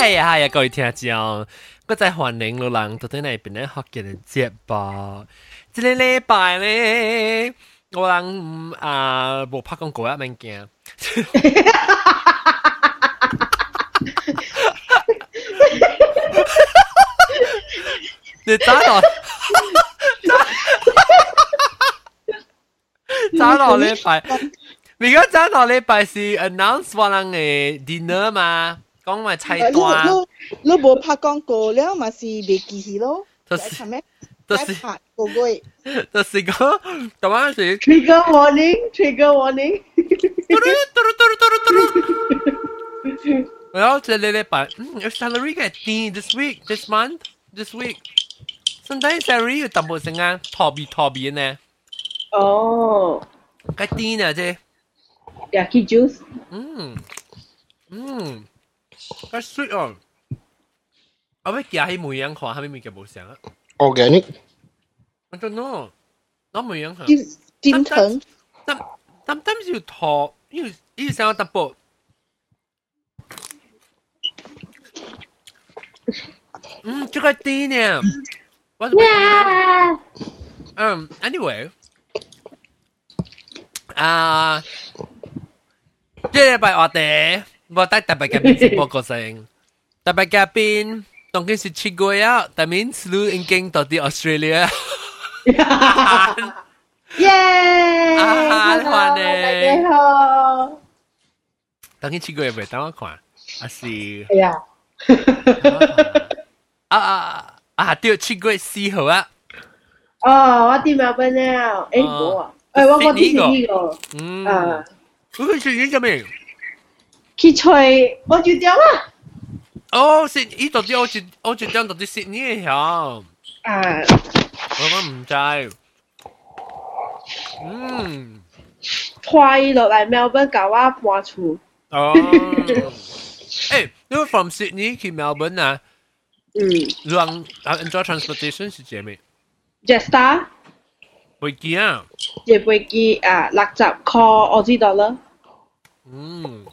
嗨呀嗨呀，各位听众，我再欢迎老人到底嚟边咧学嘅节目。这个礼拜咧，我人啊冇拍广告啊，免惊。你打落，打落礼拜，而家打落礼拜是 announce 我人嘅 dinner 嘛。 讲埋菜单。你冇拍广告了，嘛是未记起咯。就是咩？就是拍个个。就是讲，咁样是。 Trigger warning, trigger warning。然后这礼拜，嗯，your salary 嘅低，this week, this month, this week。Sometimes salary 要淡薄成啊，逃避逃避呢。哦。cái tí nè chứ. Yaki juice. Mm. Mm. That's sweet on. Ở bên kia hay mùi ăn hoa hay mình kia bổ sáng á. Organic. I don't know. Nó mùi ăn hả? Kim thần. Sometimes you talk, you you sound double. Mm, chưa có tí nè. what's yeah. Um, anyway. À, uh, đây. 我带特别嘉宾直播过程，特别嘉宾当然是去过呀，但系是路已经到啲 Australia。耶！啊，欢大家迎。好。当然去过也未等我看，啊是哎呀，啊啊啊，对，去过四号啊，哦，我啲 Melbourne 了，诶冇啊，诶我我啲是呢个，嗯，啊，嗰个是呢个咩？ 去吹我就掉啦，哦，是呢度啲我就我就将到啲悉尼嘅响。啊，我讲唔制。嗯，拖伊落嚟 Melbourne 教我搬厝，哦，诶，因为 from Sydney 去 Melbourne 啊，嗯让啊 enjoy transportation 是姐妹， ，Jetstar 飞机啊，只飞机啊六十块我知道啦，嗯，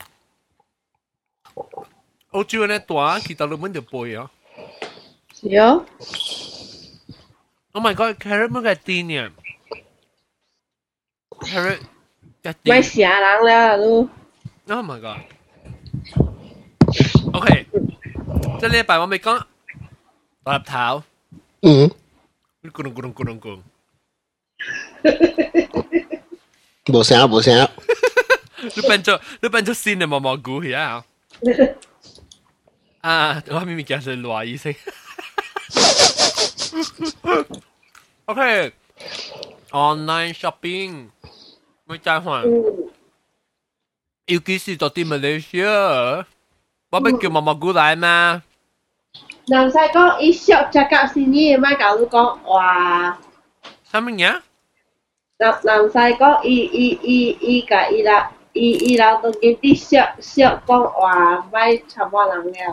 澳洲呢大，去到你们就背啊。是哦， Oh my god，Carrot 乜嘅癫啊？Carrot 嘅癫咪成人啦都， ！Oh my god。OK，即系呢一排我未讲，我入头，嗯，咕隆咕隆咕隆咕。冇声啊，冇声啊。你变咗你变咗新嘅毛毛菇系 Ah, a mí me queda hacerlo ahí, sí. ok. Online shopping. Mới trai hoàng. Yêu Nam sai có ý sợ cha cạo xin nhì mai cạo lúc có. Sao mình nhá? Nam Nam sai có ý ý ý ý cả ý là ý ý là tôi kiếm đi sợ sợ con hòa mai chào bọn lắng.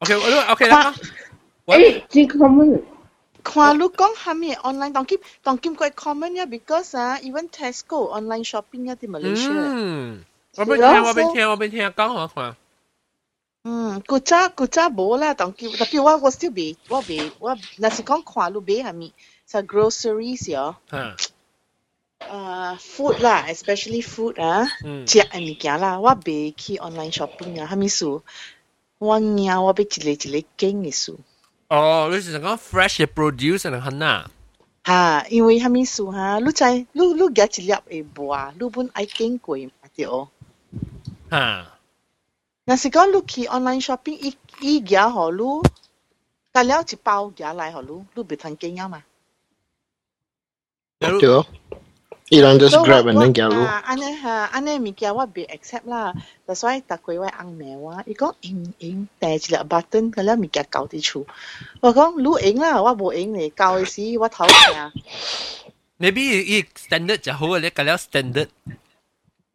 OK，我 OK 啦。诶，真 common。看你讲下面 online 当今当今quite common 呀，because 啊，even Tesco online shopping 呀，啲 Malaysia。嗯，我边听我边听我边听讲我看。嗯，古早古早冇啦，当今特别我我 still 未，我未我那是讲看你买下面，就 groceries 哟，吓，诶 food 啦，especially food 啊，嗯食嘅物件啦，我未去 online shopping 啊，下面数， 我惊我俾一个一个惊嘅数。哦，你是讲 fresh 嘅 produce 系很难。哈，因为下面数哈，你知你你夹一粒会无，你本爱经过嘛对哦。吓，若是讲你去 online shopping，伊伊夹互你，隔了一包夹来互你，你袂通惊啊嘛。对哦。 Iran just so grab and then get low. Uh, anh uh, ấy ha, anh ấy mình kia what be accept lah. That's why ta quay quay ăn mèo á. Ý con in in tè chỉ button cái là mình kia cầu đi chú. Và con lú in là what bộ in này cầu gì what thấu nha. Maybe i standard chả hô lấy là standard.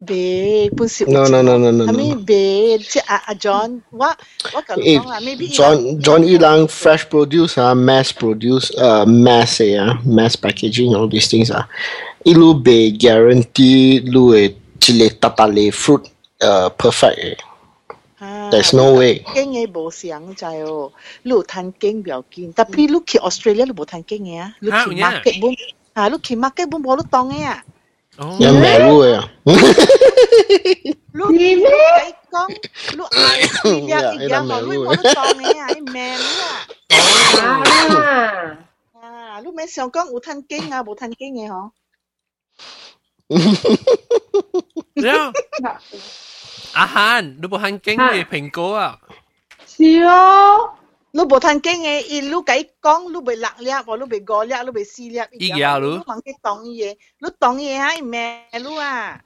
Be, pun si no, no, no, no, no. I mean, be, si a, a John, what, what kalau eh, lah, maybe John, John Ilang fresh produce ah, mass produce, uh, mass eh, ah, mass packaging, all these things ah. 伊路袂 guarantee 路会一个搭搭嘅 fruit 呃 perfect 嘅。There's no way。经嘅无想就哦，你有趁经不要紧，但系你去 Australia 你无趁经嘅啊，你去吓有影 market 本啊，你去 market 本无你当嘅啊。哦，有咩路嘅啊？你是咩？你讲，你嗌你呀一样嘛，你冇得当嘅啊，你命啊！啊，啊，你咪想讲有趁经啊，无趁经嘅嗬？ 然后阿汉，你冇汉经嘅苹果啊？是哦，你无趁经嘅，伊你解讲，你袂六粒，或你袂五粒，你袂四粒，伊样咯你问佢当伊嘅，你当伊啊，伊命你啊！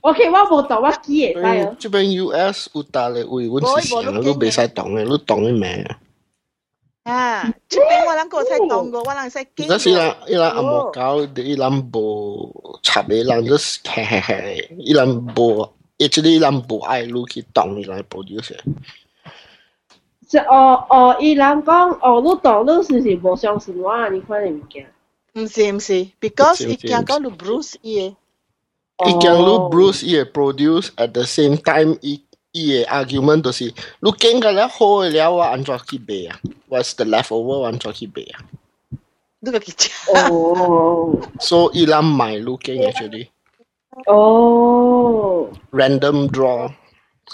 OK，我无懂，我记会使哦。这边 US 有大嘅位，阮是成日都袂使动嘅，你动嘅咩？ 啊，这边我能够睇当过，我能使经。但是伊人伊人阿莫搞，伊人无插嘅，伊人 just 嘿嘿嘿，伊人无，actually 伊人无爱路去动，伊人 produce 嘅。即哦哦，伊人讲哦，你懂，你是是无相信我啊？你看你物件。唔是唔是，because 唔是伊惊讲你 Bruce 伊伊讲你 Bruce 伊会 produce at the same time，伊 伊嘅 argument 就是，你经过了好嘅了，我安怎去买啊？What's the leftover？我安怎去买啊你个佢哦？So 伊人买你经 actually 哦， random draw，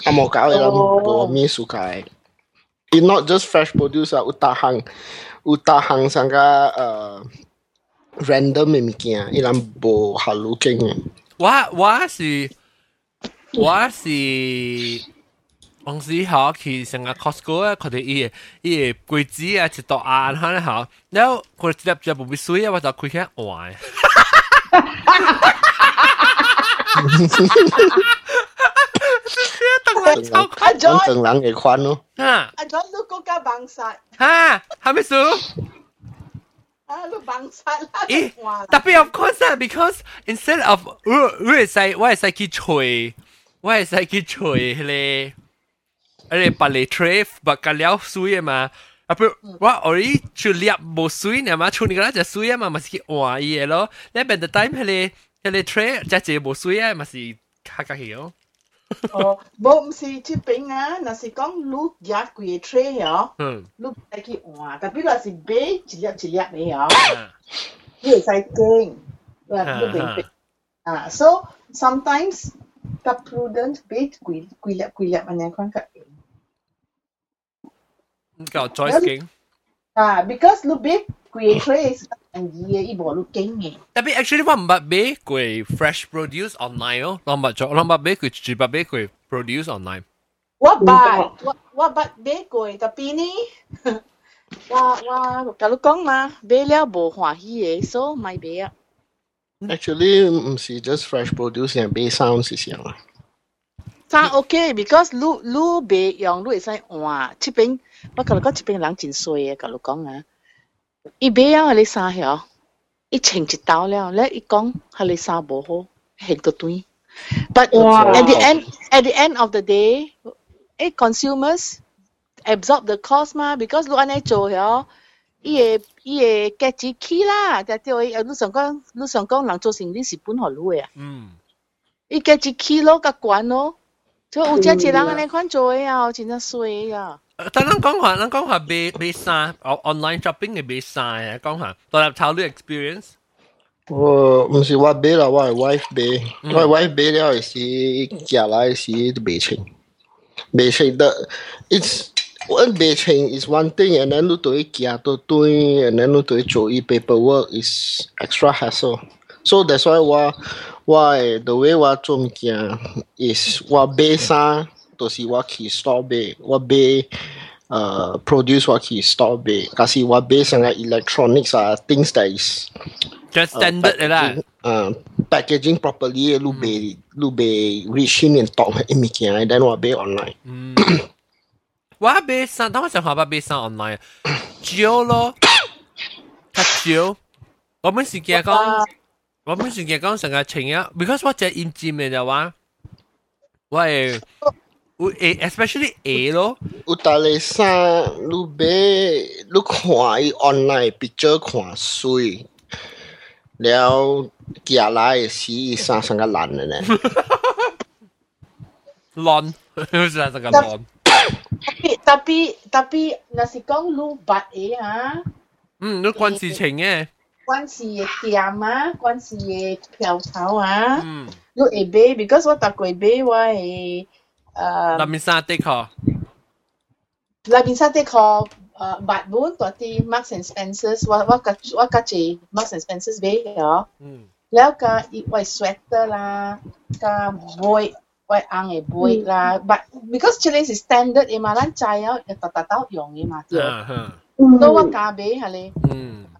阿莫搞伊人无咩数解。It not just fresh produce 啊，有大项有大项上个呃 random 嘅物件，伊人无下路经嘅。我我是我是 往时候去成个 Costco 啊，佢哋伊伊柜子啊，一道硬下咧好，然后佢哋接接冇必水啊，我就开起换。等我超阿等 John，等人嘅款咯。啊阿 John 你国家绑杀，啊，系咪数？啊你绑杀啦，咦哇！特别 of course 啊，because instead of 我我系使我系使去吹，我系使去吹 迄个，诶把你吹把个了水啊嘛。啊不，我我伊就猎无水呢嘛，处理个那只水啊嘛，咪是去换伊个咯。你边个 time 迄个迄个吹，只只无水啊，咪是卡卡去咯。哦，无唔是这边啊，若是讲你夹几个 tray 哦，嗯，你会去换，特别若是买一粒一粒嘅哦，啊你会使惊，你你明啊，so sometimes 较 prudent 买几几粒几粒安尼款较。 Genau, Joyce King. à, because lúc biết quỳ trace anh ye ấy bo lúc king nge. Tapi actually what mba be quỳ fresh produce online oh. Lomba jo lomba be quỳ chỉ ba be quỳ produce online. What ừ, ba? What ba be quỳ tapi ni. Wa wa ka lu kong mà be le bo hua hi e so mai be à. Actually, ừ, um, she just fresh produce and be sounds is young. Sound okay because lu lu be young lu is like wow, chipping. 我甲你講，這邊人真衰嘅，甲你讲啊，伊買了你衫嗬，伊穿一道了，咧伊講係你衫無好，現到斷。But 哇 at the end at the end of the day，誒 consumers absorb the cost 嘛，because 你安尼做嗬。伊會伊會價值起啦，但對伊，你想講，你想講人做生意是本互你嘅啊，嗯，伊價值起咯，甲懸咯，所以有真濟人安尼款做嘅啊，真正衰嘅啊。但咱讲话，咱讲话买买衫，online shopping 嘅买衫啊，讲下，独立炒你 experience。我唔是我买啦，我系 wife 买，我系 wife 买了是寄来是未清，未清得，it's 我未清 is one thing，and then 你对寄到对，and then 你对做伊 paperwork is extra hassle。So that's why 我我诶 the way 我做物件 is 我买衫， 就是我去 store 买，我买 呃 produce 我去 store 买，但是我买成个 electronics 啊，things that is just standard 嘅啦。嗯，packaging properly 路买路买 reach 年当系物件，then 我买 online。嗯，我买衫，当我想话买衫 online，少咯，较少。我们是惊讲，我们是惊讲成个情啊，because 我只验证嘅就话，我系。 有 A especially A 咯，有大个衫，你买你看伊 online picture 看水，了寄来时伊衫成个烂嘅呢。烂，好似系成个烂。 Tapi tapi tapi nasi kong lu bat eh ha. 嗯，都关事情嘅。关事嘅店啊，关事嘅票头啊。嗯。lu e be because 我搭过be 我系 诶。南面沙的确。南面沙的确诶，八本嗰啲 Marks and Spencers，我我个我个住 Marks and Spencers 俾咗。嗯。แล้วก็อีกไว้ sweater 啦ก็บอยไว้อังไอ้บอย啦 but because 这里是 standard เอมาร้านใจอ่ะตัดตัดตัด用เอมาเดียวตัวว่ากาเบฮะเลย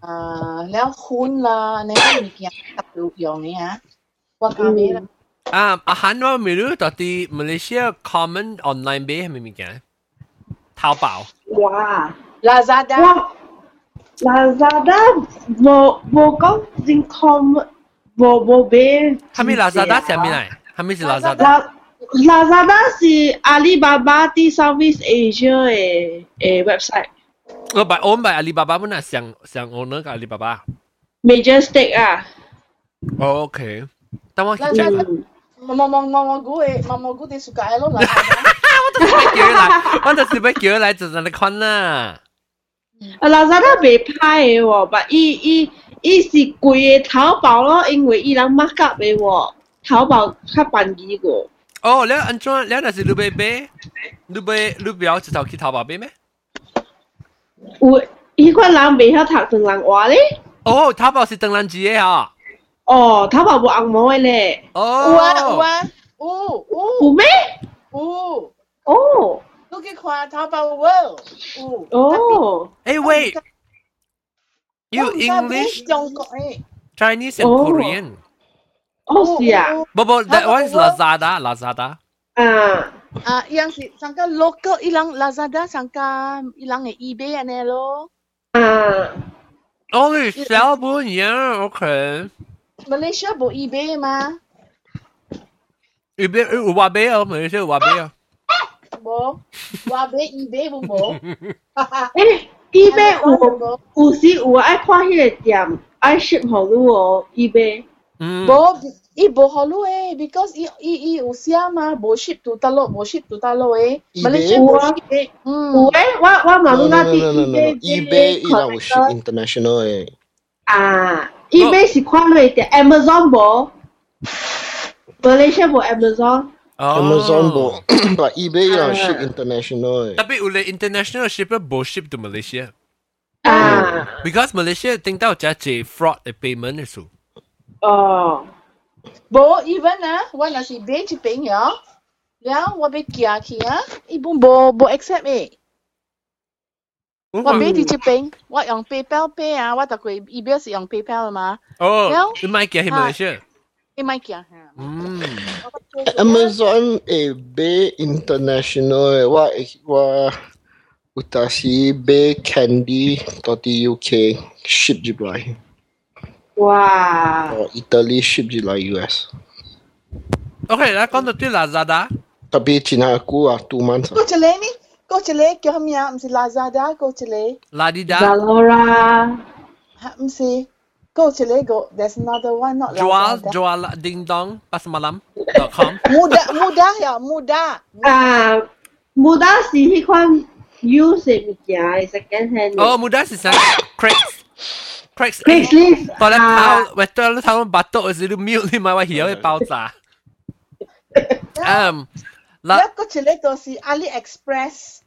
อ่าแล้วหุ้นละในก็มีเกียร์ตัด用เนี่ยฮะว่ากาเบ Um, a hanwa miru dati Malaysia common online bay hemi mi gan. Taobao. Wow. Lazada. Wow. Lazada vô vô có dinh com vô vô bé. Hemi Lazada là mi này. Hemi là Lazada. Lazada là Alibaba đi Southeast Asia eh, eh website. Ờ, oh, by own Alibaba mà là sang sang owner của Alibaba. Major stake à. Ờ, okay. Tao muốn check 我去 Lazada 冇冇冇冇冇估嘅，冇冇估啲 suka 咯 Lazada。我就是要叫佢嚟，我就是要叫佢嚟就嚟看啦。 Lazada 未歹嘅喎，但伊伊伊是贵嘅淘宝咯，因为伊人 mark up 嘅喎，淘宝较便宜个。哦，你安怎？你那是你买买，你买你不要直头去淘宝买咩？有迄款人未晓读唐人话咧。哦，淘宝是唐人字嘅吓。哦， 淘宝无红毛嘅咧。哦。有啊有啊，有有。有咩？有。哦。你去看淘宝 World。有。哦。诶，wait。You English, 中国诶。 Chinese and Korean. 哦，是啊。不不，that one is Lazada, Lazada. 啊。 Ah, yang si sangka local ilang Lazada sangka ilang eh eBay ane lo. Ah. Oh, sell 不一样，OK。 Malaysia 冇 eBay 嘛？ eBay 有话俾啊，咪先有话俾啊。冇，话俾 eBay 冇冇。诶，eBay 有有时有爱看迄个店，爱 ship 互你哦，eBay。嗯。冇，伊冇好路诶，because 伊伊伊有写嘛，冇 ship 到大陆，冇 ship 到大陆诶。Malaysia 冇 ship 诶。嗯。有诶，我我马路那啲 eBay eBay 伊有 ship international 诶。啊 ，eBay 是看落啲 Amazon 冇，Malaysia 冇 Amazon。 Amazon 冇，但 eBay 有 ship international 诶。特别有咧 international shipper 冇 ship to Malaysia。啊。 Because Malaysia 听到只系 fraud 嘅 payment 嘅数。哦。冇 even 啊，我那是买一边呀，然后我俾寄去啊，伊本冇冇 accept 诶。 我俾啲一边，我用 PayPal pay 啊，我特佢 eBay 是用 PayPal 嘛。哦，你买嘅系 Malaysia。你买寄啊？嗯。 Amazon 会买 international 诶，我我有当时买 candy 到啲 UK ship 入来。哇！哦，Italy ship 入来 US。 OK，啦，讲到啲 Lazada。特别前下久啊，two months。嗰只呢？嗰只呢 Kotele kyo hamia msi Lazada kotele. Ladida. Zalora. Msi. Kotele go. There's another one not Jual Lazada. Jual Ding Dong pas malam. dot com. Muda Muda ya Muda. Ah, à, Muda si hi kwan use it ya second hand. Oh Muda si sa Craigs. Craigs. Craigslist. Um. 只呢个是 AliExpress。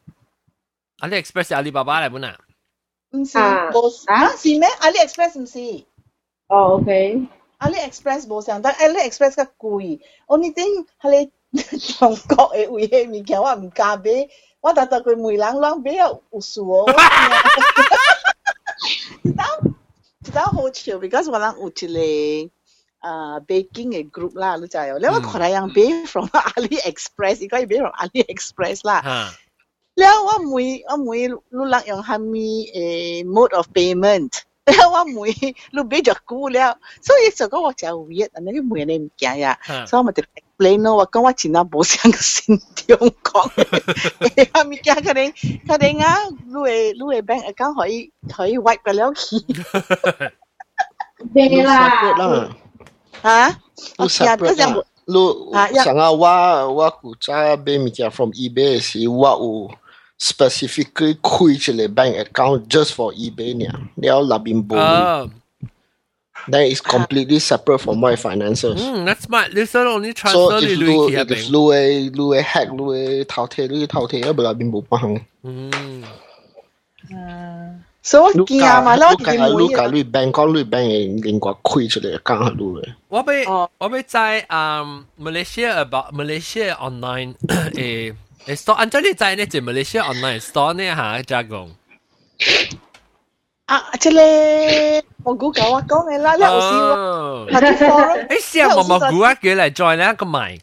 AliExpress 系阿里巴巴嚟本啊？唔是，冇啊？是咩？AliExpress 唔是。哦，OK。 AliExpress 冇上，但 AliExpress 较贵。我呢啲系你中国嘅为嘅物件，我唔敢买。 我特特佢梅人啷比较有数哦。一单一单好笑，because 我人有一个。 uh, baking 嘅 group 啦，你知哦。你我看嚟人 buy from AliExpress，而家要 buy from AliExpress 啦。แล้วว่ามุยว่ามุยรู้ลักอย่างฮามีเอ่อ mode of payment แล้วว่ามุยรู้เบจากกูแล้ว所以就讲我就 weird อันนี้มุย你唔惊呀所以我哋 explain 咯我讲我前日冇想个先中讲诶哈咪惊佢哋佢哋啊你嘅你嘅 bank account 可以可以 wipe 嘅了去对啦 Ha? Lu separate lah. Yang, ah. lu wa wa ku cha from eBay si wa u specifically kui chile bank account just for eBay ni. Ah. They all labin bo. Oh. Ah. That is completely separate from my finances. Mm, that's smart. This one only transfer so if lu if lu eh lu eh hack lu eh lu tao te, ya bela bin bo pahang. Mm. 嗯。所以惊嘛，咯，你你甲你 bank 讲你 bank 嘅另外开出嚟讲下你嘅。我俾我俾在嗯 Malaysia about Malaysia online 诶诶 store，按照你在呢只 Malaysia online store 呢吓，加工。啊，即系蘑菇狗啊讲嘅啦，你有时喺啲 forum，诶试下蘑蘑菇啊，叫嚟 join 咧个卖。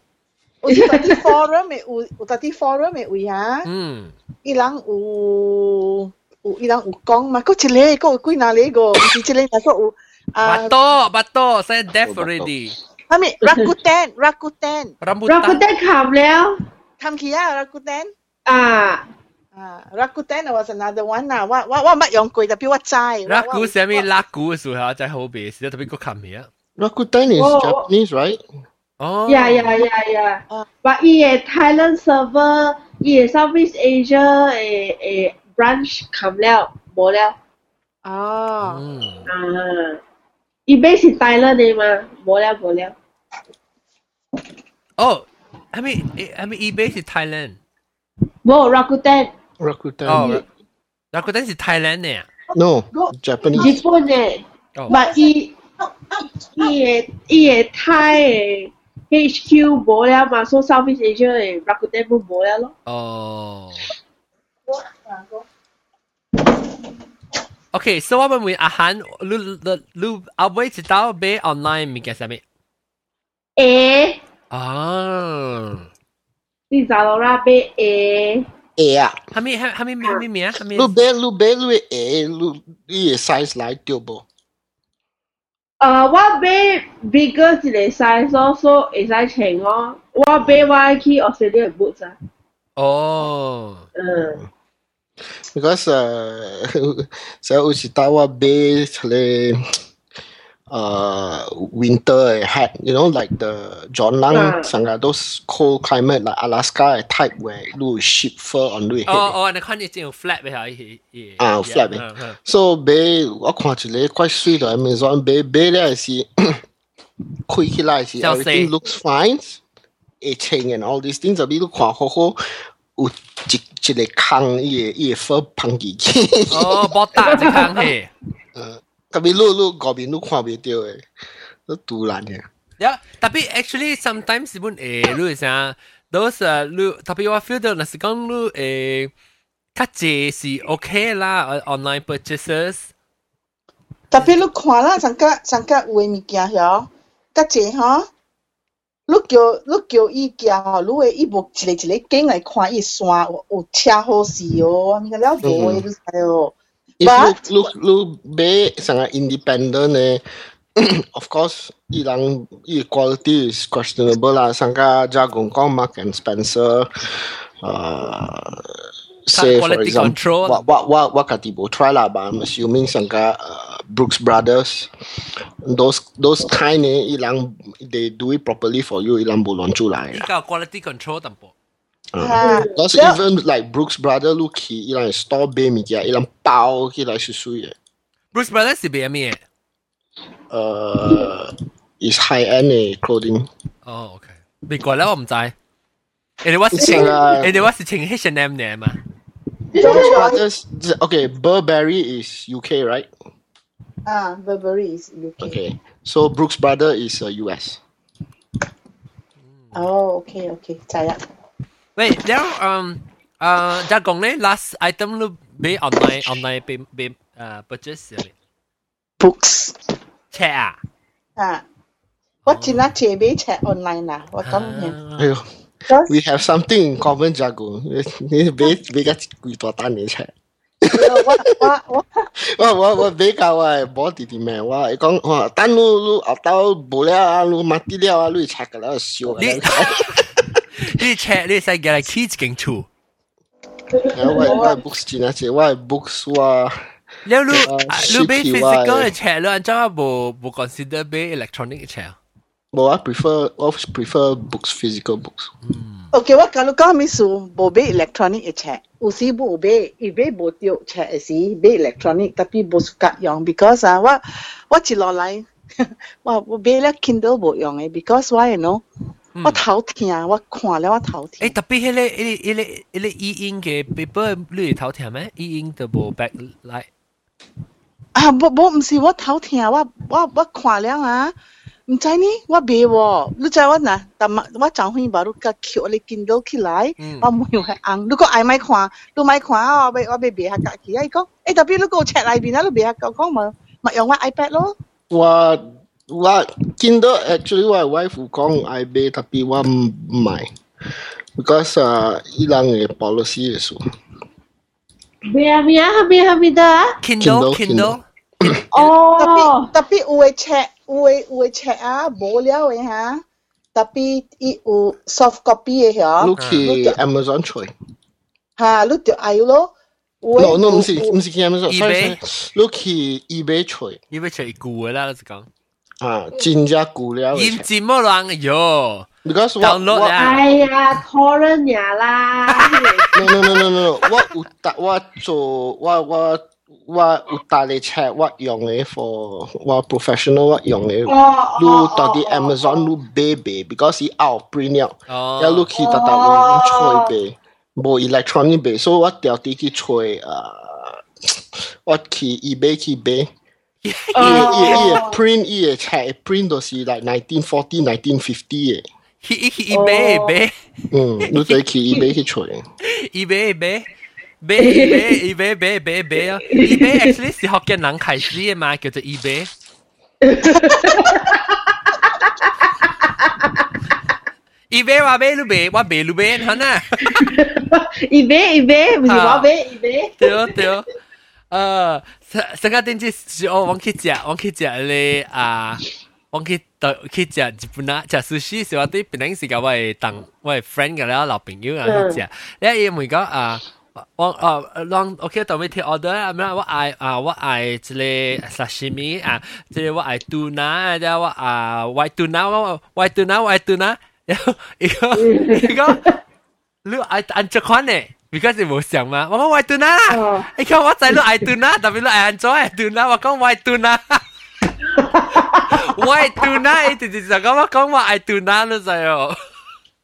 有啲 forum 咪有，有啲 forum 咪有啊。嗯，伊人有。 有伊人有讲嘛，嗰一个，嗰有几哪里个，唔是一个，但系有啊。巴多巴多，say deaf already。系咪？Rakuten Rakuten Rakuten 冚了，冚起啊！Rakuten 啊啊！Rakuten was another one 啊，我我我乜用过，特别我知。Raku 系咪 Raku 嘅时候真系好别事，特别个冚起啊。Rakuten is Japanese, right? Oh. Yeah, yeah, yeah, yeah. Uh, but 伊个 Thailand server，伊个 Southeast Asia 诶诶。 branch 冚了冇了。哦。嗯。啊，伊边是大了的吗？冇了冇了。哦，系咪系咪 eBay 是 Thailand？冇 Rakuten。 Rakuten。哦，Rakuten 是 Thailand 嘅。No, Japanese。日本嘅。唔系伊伊嘅伊嘅 Thai 嘅 HQ 冇了嘛，所以 Southeast Asia 嘅 Rakuten 冇冇了咯。哦。 OK，所以我们问阿涵，你你你阿妹知道买 online 物件啥物？诶啊！你查到啦买诶诶啊！系咪系系咪咩咩名？系咪？你买你买你诶你你 size 来对无？诶，我买 bigger 一个 size 咯，所以会使穿哦。我买我去 Australia boots 啊。哦。嗯。 because uh, so Ushitawa basically uh, winter eh, had, you know, like the John Lang uh. Ah. Those cold climate like Alaska eh, type where you sheep fur on you head. Oh, oh, and the kind of flat where eh, I yeah. Ah, flat uh-huh. So bay, I quite quite sweet on bay bay there I see. Quick I see everything looks fine. Itching and all these things a little quite ho ho. 有一一个坑，伊个伊个火喷进去。哦，冇打一坑嘿。呃，特别路路嗰边都看袂到诶，都突然嘅。Yeah, tapi actually sometimes pun eh lu sa those uh, lu tapi 我 feel 到那是讲 lu 诶较济是 OK 啦，online purchases。特别你看啦，上个上个有嘅物件嗬，较济嗬。 你叫你叫伊行吼，你会伊无一个一个景来看伊山有有车好势哦，你个了无诶，你知哦。But 你你你买上个 independent 呢？Of course，伊人伊 quality is questionable 啦。上个加工讲 Mark and Spencer，呃。say for example, what what what what kati bo try lah, but I'm assuming sangka uh, Brooks Brothers, those those kind eh, ilang they do it properly for you, ilang bolon chu lai. Ika quality control tampo. Uh, because yeah. even like Brooks Brothers look he ilang store bay mi kia ilang bao ki lai su su ye. Brooks Brothers si bay mi eh. Uh, is high end eh, clothing. Oh okay. 美国咧我唔知。你哋话是情，你哋话是情 H&M 嘅嘛？Brothers, okay, Burberry is UK, right? Ah, Burberry is UK. Okay, so Brooks Brother is uh, US. Oh, okay, okay, 知啦。喂，然后嗯 啊，就讲咧，last item 都俾 online online 俾俾诶 purchase 嚟 books check 啊，啊，我真系借俾 check online 啦，我咁样。哎呦，we have something in common Jago，你你俾俾个几多单你请？ 我我我我我我比较啊，冇弟弟咩，我讲我等你你后到无了啊，你买啲了啊，你 check 噶啦，笑噶你啦。你 check 你使叫嚟 key 劲处，我我 books 真系借，我 books 我แล้วรู้ 啊รู้俾 CQI physical 嘅 check แล้วอันเจ้าบ่บ่ consider 俾 electronic 嘅 check 冇我 prefer 我 prefer books physical books。 OK， ม 我假如讲咪数冇俾 electronic 嘅 check，有时冇俾，而俾冇掉 check 嘅时俾 electronic，特别冇สุ格用，because 啊，我我接落嚟，我我俾咧 Kindle 冇用嘅，because why you know？我头痛，我看了我头痛诶。特别迄个迄个迄个迄个 e 音嘅 paper 你头条咩？e 音就冇 backlight。啊，冇冇，唔是我头痛，我我我看了啊， 唔知呢，我未喎，你知我嗱，但系我早开把你个桥你见到起来，我冇用系硬，如果爱咪看，你咪看啊，我俾我俾别下隔起，啊，伊讲，诶特别你个 check 里边啊，你别下讲讲咪咪用我 iPad 咯，我我见到 actually 我 wife 有讲爱买，特别我唔买，because 啊，伊人嘅 policy 嘅数。咩啊咩啊咩啊咩得啊？ Kindle Kindle Kindle 特哦别，特别有嘅 check 有嘅有嘅 check 啊，冇了嘅吓，特别伊有 soft copy 嘅你嗬，去 Amazon 吹吓，你就爱咯，有嘅？no no 唔是有唔是去 Amazon，sorry eBay sorry，你去 eBay 吹因为出旧嘅啦，就是讲啊，真正旧了嘅验 check。字冇人哟。 because 我 download 我啊哎呀，torrent 呀啦， no no no no no，我有搭我做我我 我有搭你 check 我用嘅 for 我 professional 我用嘅。哦你到啲 Amazon 你买买，because 伊 out print 了，哦一路去特特用吹买，无 electronic 买，所以我调啲去吹啊，我去 eBay 去买。伊伊伊嘅 print 伊嘅 check print 都是 like nineteen forty nineteen fifty 嘅，佢佢一杯一杯嗯，你就去 eBay 去吹。一杯 一杯。杯一杯一杯杯杯杯啊！一杯 actually 是福建人开始嘅嘛，叫做一杯。一杯话杯你杯，我杯你杯，系呐。一杯一杯，唔是我杯一杯。对对。呃，上上个电视是我我去食，我去食咧啊，我去到去食日本啊，食 sushi 时我对平时个我系当我系 friend 嘅啦，老朋友啊去食，咧伊问讲啊。 我啊，让 OK 到尾贴 order 啊，咩我爱啊，我爱即个 sashimi 啊，即个我爱 tuna 啊，即我啊 white tuna，我 white tuna white tuna，然后伊个伊个你爱按这款呢？because 你冇想嘛，我讲 white tuna，伊讲我知你爱 tuna，特别你爱按咗爱 tuna，我讲 white tuna。white tuna，伊直直就讲我讲我爱 tuna 你知哦。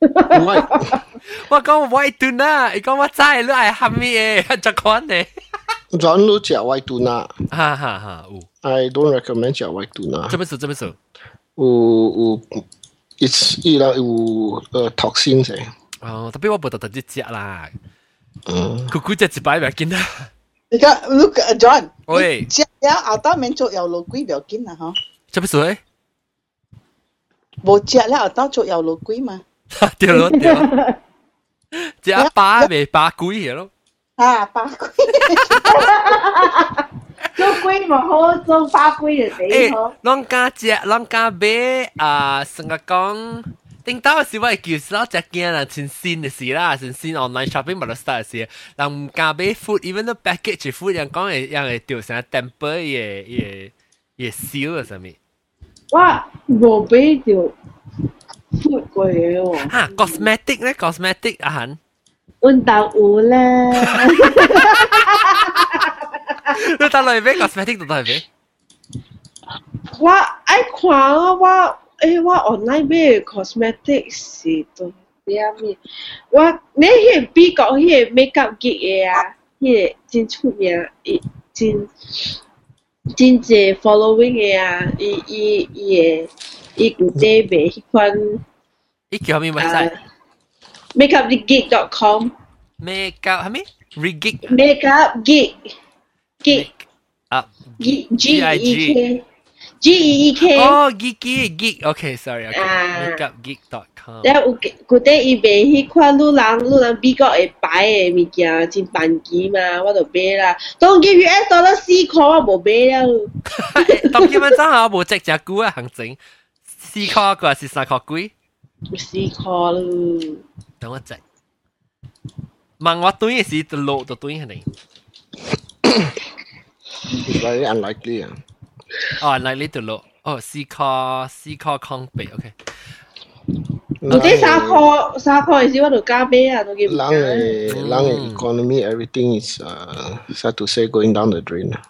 我我讲 white tuna，伊讲我知你爱虾米诶，这款呢？转你食 white tuna。哈哈哈，有， I don't recommend 食 white tuna 这。么说这么说，有有，it's 伊啦有呃 toxin 嘅。哦，特别我冇特特啲食啦，嗯，佢估只一摆咪见啦，而家 look 啊 John，喂食了后当面做油路龟唔紧啊嗬，这么说诶，冇食了后当做油路龟嘛， 对咯对咯，只一把未把鬼嘢咯，啊八龟，做龟唔好，做花龟就死诶好。，啷家食啷家买啊，成个讲。顶到时我系叫少只件啦，全新嘅事啦，全新 online shopping 冇得 start 嘅事，人唔加俾 food，even the package food 人讲系人系掉成 temper 嘢嘢嘢烧啊上面。我冇俾条 food 过嘅喎，吓 cosmetic 咧，cosmetic 阿恒，运动有咧。你打落去俾 cosmetic 度打去俾。我爱看啊，我诶我 online 买 cosmetics 是都咩咩，我你迄个美国迄个 makeup 机嘅啊，迄个真出名，伊真真济 following 嘅啊，伊伊伊个 it would day về hi quan it kiểu mi website makeupgig.com makeup hả mi regig makeup geek, geek, up g g e k G E E K. Oh, geeky geek. Okay, sorry. Okay. Uh, Makeupgeek.com. Then 有嗰啲伊賣迄款女人女人比較會擺嘅物件，真便宜嘛，我就買啦。Don't give you eight dollar 四塊，我無買了。當今晚真係我無值隻股啊，行情。四块个是三块几？四块咯。等我只。问我对嘅是落就对系你。 It's very unlikely 啊。哦，likely to 落。哦，四块四块康币，OK。我啲三块三块嘅时我就加买啊，都叫唔人嘅人嘅 economy everything is uh sad to say going down the drain 啊。So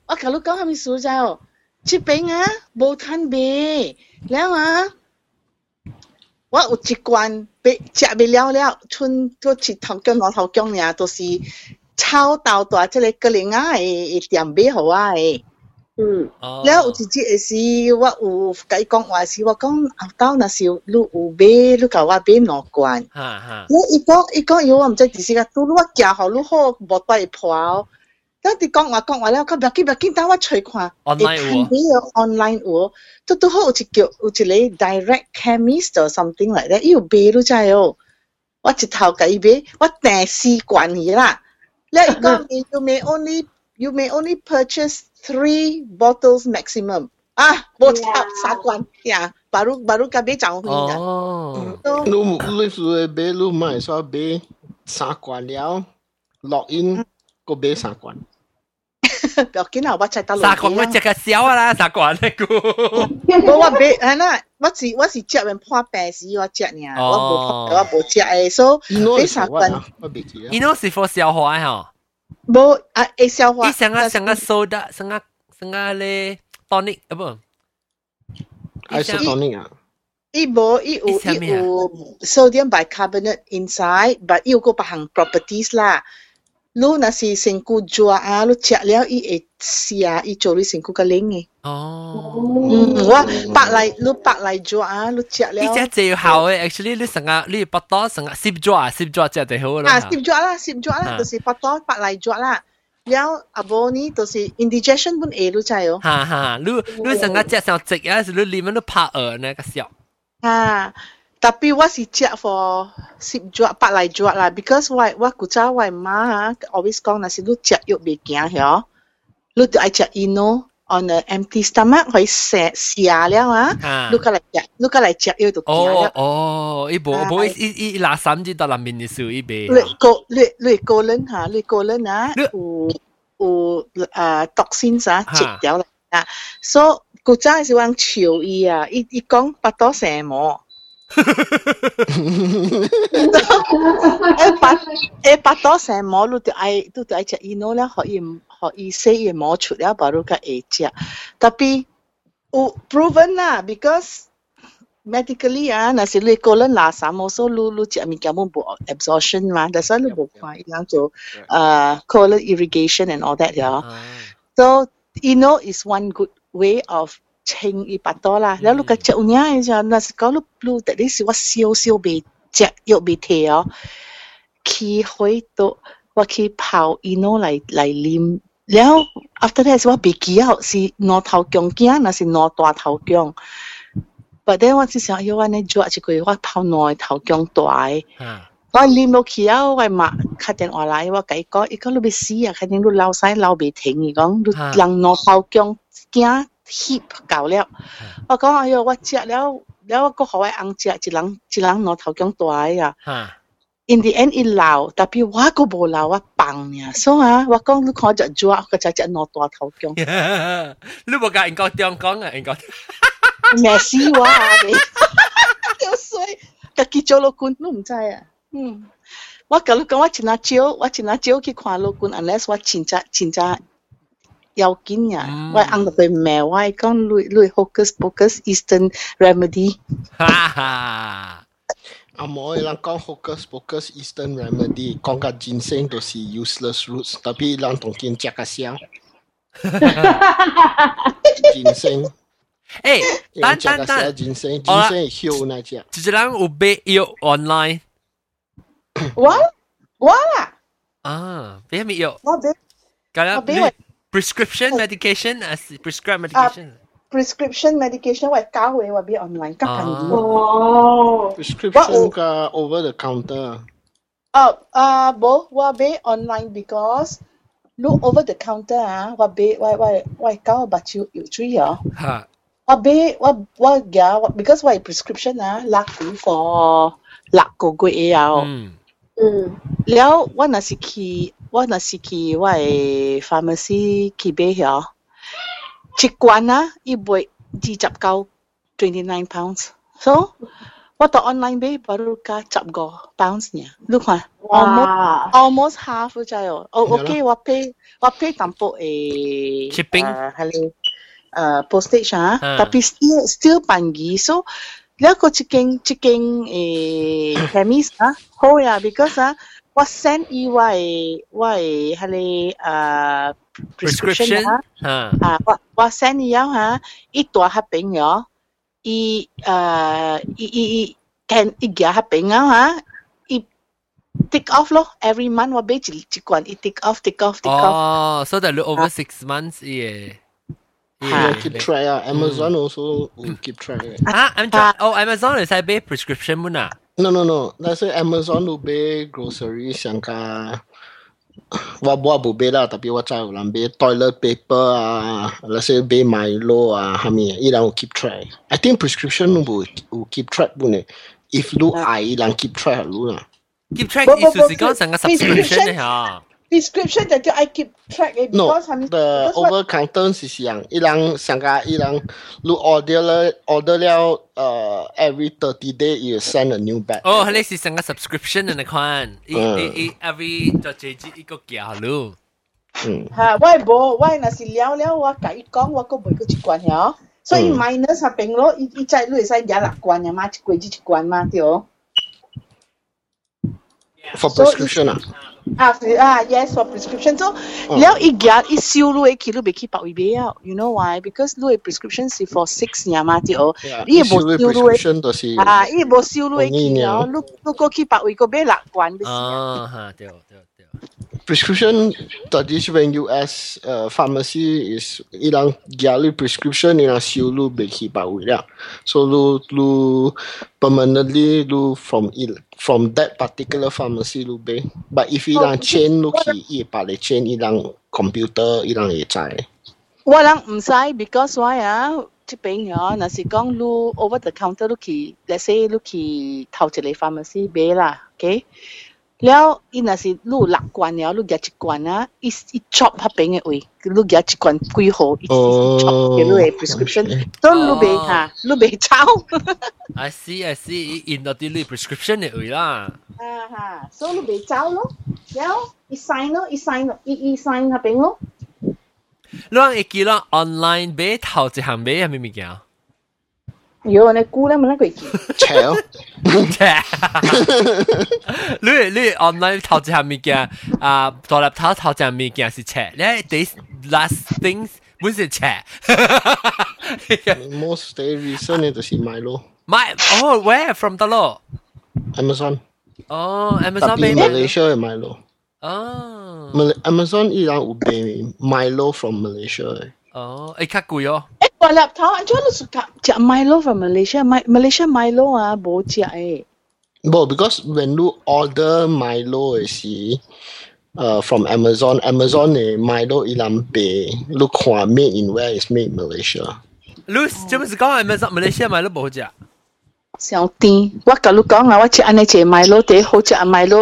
我ก你讲กก้าท边啊，无สูเ啊。我有ชิเป็料料，村โบทั我เบแล้วอะว่าอุจิกวนไปเ嗯，然后，有一只也是我有甲伊讲话是，我讲到那若是你有杯，你甲我买两罐。哈哈，我伊讲伊讲有我毋知几时个，拄我行好，你好无带破哦。那你講話講話了，我唔要緊唔要緊，等我吹看。online 喎，online 喎，都都好似叫好似你 direct chemist or something like that，要俾都真係哦。我一頭計俾，我第四罐去啦。你講 you may only you may only purchase three bottles maximum 啊，冇差三罐呀，巴魯巴魯計俾漲去啦。哦，都你做俾，你買咗俾三罐了，落印個俾三罐。不要紧啊，我再到三罐我食个少啊啦，三罐呢个。我我买，系啦，我是我是食完破病时我食尔，我无我无食诶，所以 Ino 买 is 三 what 罐啊？我未记啊。 Ino 是 for 消化嗬，无啊会消化。伊成个成个 soda，成个成个咧 tonic 啊不， isotonic 啊。伊无伊有伊伊啥物啊有 sodium bicarbonate inside，but 伊有个别项 properties 啦。 lu nasi singku jua a lu chia liao i e sia i chori singku ka lengi oh. Mm wa pak lai lu pak lai jua a lu chia liao i jia hao eh actually lu sanga lu pa to sanga sip jua sip jua jia de ho la ah sip jua la sip jua la to si pa to pak lai jua la liao abo à ni to si indigestion bun e lu chai yo ha ha lu lu sanga jia sao zek ya lu li men lu pa er na ka xiao ha 笑。啊，特别我是食 for 摄咗白嚟咗啦，because 我我古早我妈啊，always 讲，若是你食肉未行晓，你就爱食 ino on a empty stomach 可以食食了啊，啊你过嚟食，你过嚟食肉就行哦了。哦，伊无无伊伊伊拿三支到南面嘅数伊你边。个你你个人吓，你个人啊你有有诶 toxins 啊，哈食掉啦啊，所以古早系讲潮伊啊，伊伊讲八多蛇魔。 诶八诶八多蛇魔，你就爱你就爱食伊诺咧，可以可以洗伊魔出了，把你个会食。特别有 proven 啦，because medically 啊，若是你个人拉三魔，所以你你食物件冇冇 absorption 嘛，但系你冇看伊样做诶 colon irrigation and all that 呀。啊 So you know is one good way of 稱伊巴肚啦，了你個食有影嘅時候，若是講你你特別是我燒燒未食又未退哦，去去到我去泡伊諾來來啉，了 after that 是我未記啊，是兩頭強頸，若是兩大頭強。but then 我只想要我呢做一個月我泡兩頭強大。我啉落去啊！我嘛打電話來，我甲伊講，伊講你要死啊！肯定你流屎流未停，伊講你人兩頭強頸。翕搞了。我讲哎哟，我食了，了我个互我翁食，一人一人脑头姜大个啊。啊 In the end 伊流，但系我个无流，我放呢。所以啊，我讲你看只做，佢就只脑大头姜，你冇教人讲中讲啊，人讲咩死我啊你，屌衰，个结咗老官都唔知啊。嗯 我甲你讲，我真啊少，我真啊少去看老公，unless 我真正真正 要紧呀。嗯我按到对咩？我讲你你 hocus pocus Eastern remedy。哈哈，阿冇人讲 hocus pocus Eastern remedy，讲个 ginseng 都是 useless roots，特别人同见食个香。ginseng，诶，等食个香等等， ginseng，ginseng 系香那只。一个人有买药 online 我我啦，啊，买咩药？我俾咁样我俾我 prescription medication 啊，prescribe medication。 prescription medication 我教嘅我俾 online 急紧啊啲。哦， prescription 个 over the counter。哦，啊，冇我俾 online because look over the counter 啊，我俾我我我教目睭要注意哦。吓，我俾我我呀，我 because 我系 prescription 啊，六个 for 六个月啊。嗯，嗯，了，我若是去， 我若是去我嘅 pharmacy 去买遐，一罐啊，伊卖二十九 twenty nine pounds，so 我到 online 买，巴如加十个 pounds 呢，你看，almost 哇， almost half 咗哦。哦系咯，OK，我 pay 我 pay 淡薄诶 Shipping 诶系咧诶 postage 啊，啊但系 still still 便宜，so 了个一间一间诶 chemist 啊，好呀，because 啊， 我 send 伊我嘅我嘅系咧诶 prescription 啊。吓，啊，我我 send 以后吓，伊大黑病咗，伊诶伊伊伊 can 伊夹黑病啊吓，伊 take off 咯，every month 我俾一一罐，伊 take off take off take off，哦，so that over six months 嘢。要 keep track 啊，Amazon also 会 keep track 嘅。啊，Amazon 哦，Amazon 你使买 prescription 冇啊？ No no no，但是 Amazon 都买 grocery 上个，我我冇买啦，特别我知有人买 toilet paper 啊，或者买 Milo 啊，系咪？伊人有 keep track。I think prescription 都冇有 keep track 本嘅。If 你爱，伊人 keep track 咯啦。 keep track 意思是讲成个 subscription 嘅吓。 prescription 就叫 I keep track 嘅 No， ，because 系咪 the over counter 是像伊人上个伊人，你 order 了 order 了，呃，every thirty day 要 send a new batch。哦，你是成个 subscription 嘅款，一嗯一一 every 就这一个价咯。嗯，吓，我系冇，我系若是了了，我甲伊讲，我个买过一罐吓，所以 minus 合并咯，伊伊再你会使廿六罐嘅嘛，一罐至一罐嘛，对 for prescription ah, ah, ah, yes, for prescription. So, now it get it see you a kilo be keep out you. Know why? Because do a prescription see for six yamati or it see you a prescription to see. Ah, it see you a kilo. Lu look, keep out with ko be lakuan. Ah, ha, tell, tell 是啊？啊，吓，对对对。 prescription tradition US uh, pharmacy is ilang gyali prescription ilang siu lu beki ba wi ya so lu lu permanently lu from il from that particular pharmacy lu be but if ilang chain lu ki i pa le chain ilang computer ilang e zai 我人唔使，because why 啊？即边啊，若是讲你 over the counter 你去，let's say 你去头一个 pharmacy 买啦，OK？ 了，伊若是你有六罐了，你夹一罐啊，伊伊 chop 迄边嘅位，你夹一罐几号，伊伊 chop 嘅你嘅 prescription，所以你袂吓，你袂抄。 I see I see，in 到啲你 prescription 嘅位啦。啊哈，所以你袂抄咯，了，伊 sign 咯，伊 sign 咯，伊伊 sign 迄边咯。你话会记啦，online 买头一项买系咩物件？ 有你估咧，冇得佢记。 chao 你你 online 头一项物件啊，大粒头头一项物件是切，你 this last things 本是切。 most day recent 就是买咯买哦，where from 得咯？ Amazon 哦特，Amazon 别买 Malaysia 嘅买咯哦 Mal- Amazon 伊朗有卖 Milo from Malaysia 嘅哦，会较贵哦。诶，大粒头，安怎你suka 食 Milo from Malaysia？买 Malaysia Milo 啊，无食诶。 Well, because when you order Milo 嘅时，uh, from Amazon, Amazon 嘅 Milo 伊朗俾你看 made in where is made in Malaysia。你即系讲 Amazon Malaysia 买都冇好 xiang tin wa ka lu ka nga wa chi ane che mai lo te ho cha mai lo.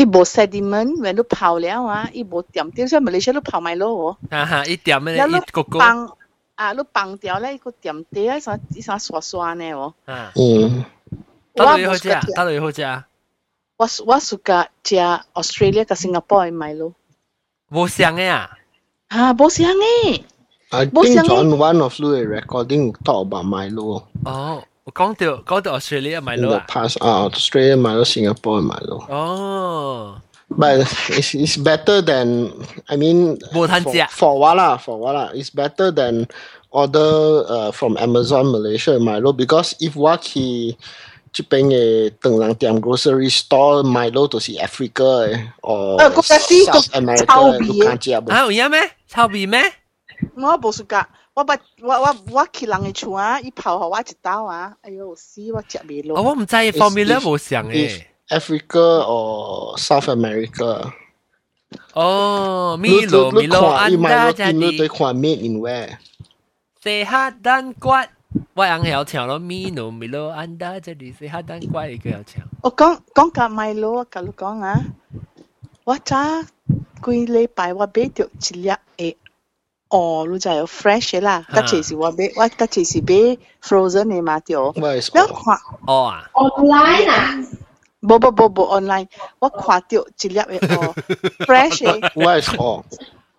I bo sediment when lu phao le wa i bo tiam ti sa malaysia lu phao mai lo ha ha i tiam ne i ko ko bang à lu bang tiao le ko tiam te ai sa i sa swa swa ne wo ha. Ừ ta lu e ho cha ta lu e ho cha wa wa suka cha australia ka singapore e mai lo. Bo xiang e à ha bo xiang e I think John one of the recording talk about Milo. Oh. 我讲到讲到 Australia 买 in 咯 the 啊， past. Ah, Australia Milo, Singapore Milo. 哦， But it's, it's better than I mean 冇摊 for, 食 for what lah, for what lah. It's better than order uh, from Amazon Malaysia Milo because if what he 这边嘅等人店 grocery store Milo 就是 Africa 嘅，or 呃嗰个啲 South 个 America 嘅，臭味嘅你看食无？啊有影咩？臭味咩？我冇 suka。 我我我我去人的厝啊，一跑好我一刀啊，哎呦，死我食未落。我毋在方便咧无想诶。Africa or South America？哦，米罗米罗安达加尼。对款 Made in where？哈丹瓜，我硬要抢咯。米罗米罗安达加尼，西哈丹瓜一个要抢。我讲讲讲米罗，我讲你啊，我查几礼拜我买着一粒诶。哦，你知哦，fresh 啦，但只是我买，我但只是买 frozen 的嘛对哦。我看哦啊，online 啊。不不不不 online，我看到一粒的哦，fresh 的。我是哦。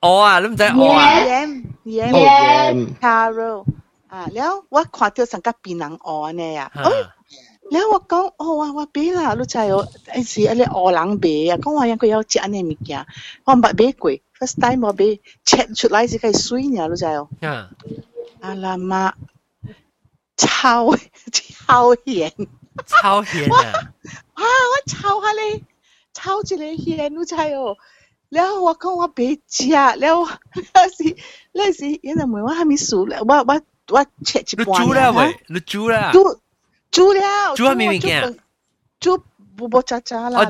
哦啊，你唔知哦啊。yam yam carol 啊，了我看到上个槟榔哦呢呀，哦。然后我讲，哦，我我别啦，你在哦，那是阿列乌龙别啊，讲我应该要吃阿列物件，我唔白别贵，first time 无别切出来是太水呀，你在哦。嗯，阿拉妈，超超甜，超甜啊！哇，我超下嘞，超级嘞甜，你在哦。然后我讲我别吃，然后那时那时原来妹我还没熟嘞，我我我切一半嘞。你煮了？你煮了？豬了，豬係咪物件？豬唔冇喳喳啦。哦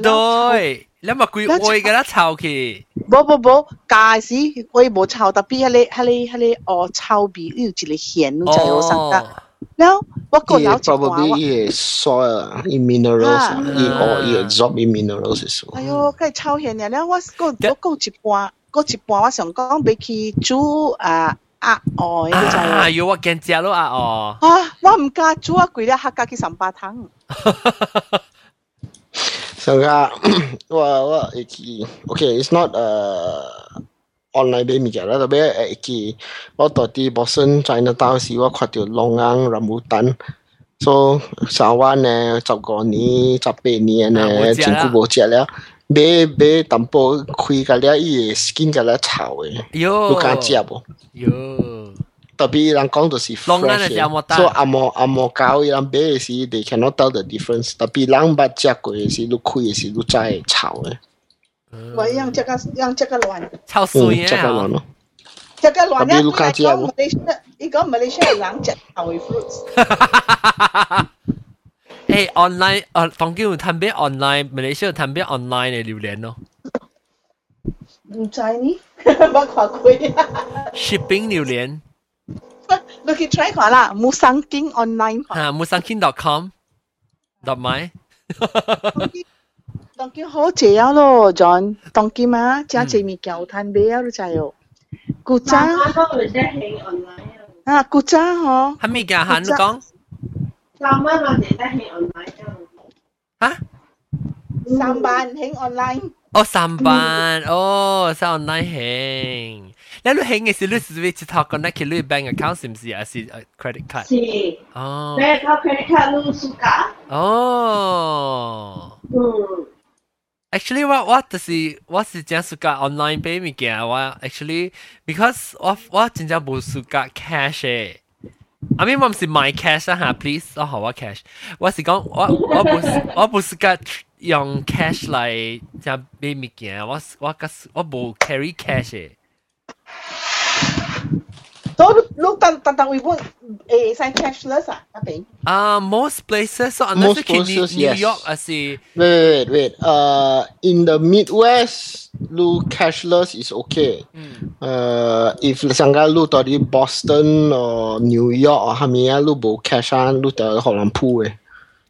對，你咪攰愛嘅啦，臭佢。冇冇冇，假使愛冇臭，特別係你係你係你哦臭味，有一個鹹在路上得。然後我個了解話，也 soil in minerals，也哦也 absorb in minerals。哎呦，佢臭鹹嘅，然後我個我個一半，個一半我想講俾佢煮啊。鸭哦，你就啊，要我惊食咯啊哦。啊，我唔加煮啊，贵咧客家去三八汤。 So nga, wa wa iki. Okay, it's not uh online 俾物件啦，特别诶iki。我到啲 Boston Chinatown 时，我看到龙眼、rambutan。So 三湾呢，十个年、十八年啊冇呢，食啦真久冇食了。 买买淡薄开个了伊个资金个了炒的，不敢接不？有，特别人讲都是 fresh，所以阿毛阿毛高伊人买的是 they cannot tell the difference，特比人把接过的是，都亏的是都在炒的。我一这个一这个卵，炒熟耶，这个卵咯，这个卵呢？一讲 Malaysia 一个 Malaysia 人接炒的 fruits。诶，online 诶，当叫谈俾 online，马来西亚谈俾 online 嘅榴莲咯唔知呢，我看过啊。 ，shipping 榴莲你去 try 看啦，冇上经 online 看。吓 m u s a n k i n c o m 得咪？当今好谢啊咯，John。当今啊，真系物件有摊买啊，你知哦。古早三晚都会得起 online 啊，啊，古早嗬，系咪㗎？韩讲 三晚我哋得起 online 啊，吓？三班喺 online。哦，三班，哦，系 online 兴。你你兴嘅时，你是会一套 connect 去你 bank account 是唔是？还是 credit card？是，哦，你个 credit card 都输㗎，哦。嗯， Actually，我我就是我是真暑假 online 买物件，我 actually because 我我真正冇暑假 cash 诶。 I mean 我唔是買 cash 啊嚇，please，我好我 cash。我是講我我唔我唔是講用 cash 嚟就買物件，我我個我冇 carry cash 誒。都你当当当会本诶使 cashless 啊，阿炳。啊，most places so Most unless 去 New places, New yes. York 还是 Wait, wait, wait. Uh, in the Midwest, 路 cashless is okay. 嗯 Uh, if 上个路到啲 Boston or New York 或系咪啊，路冇 cash 啊，路就可能铺嘅。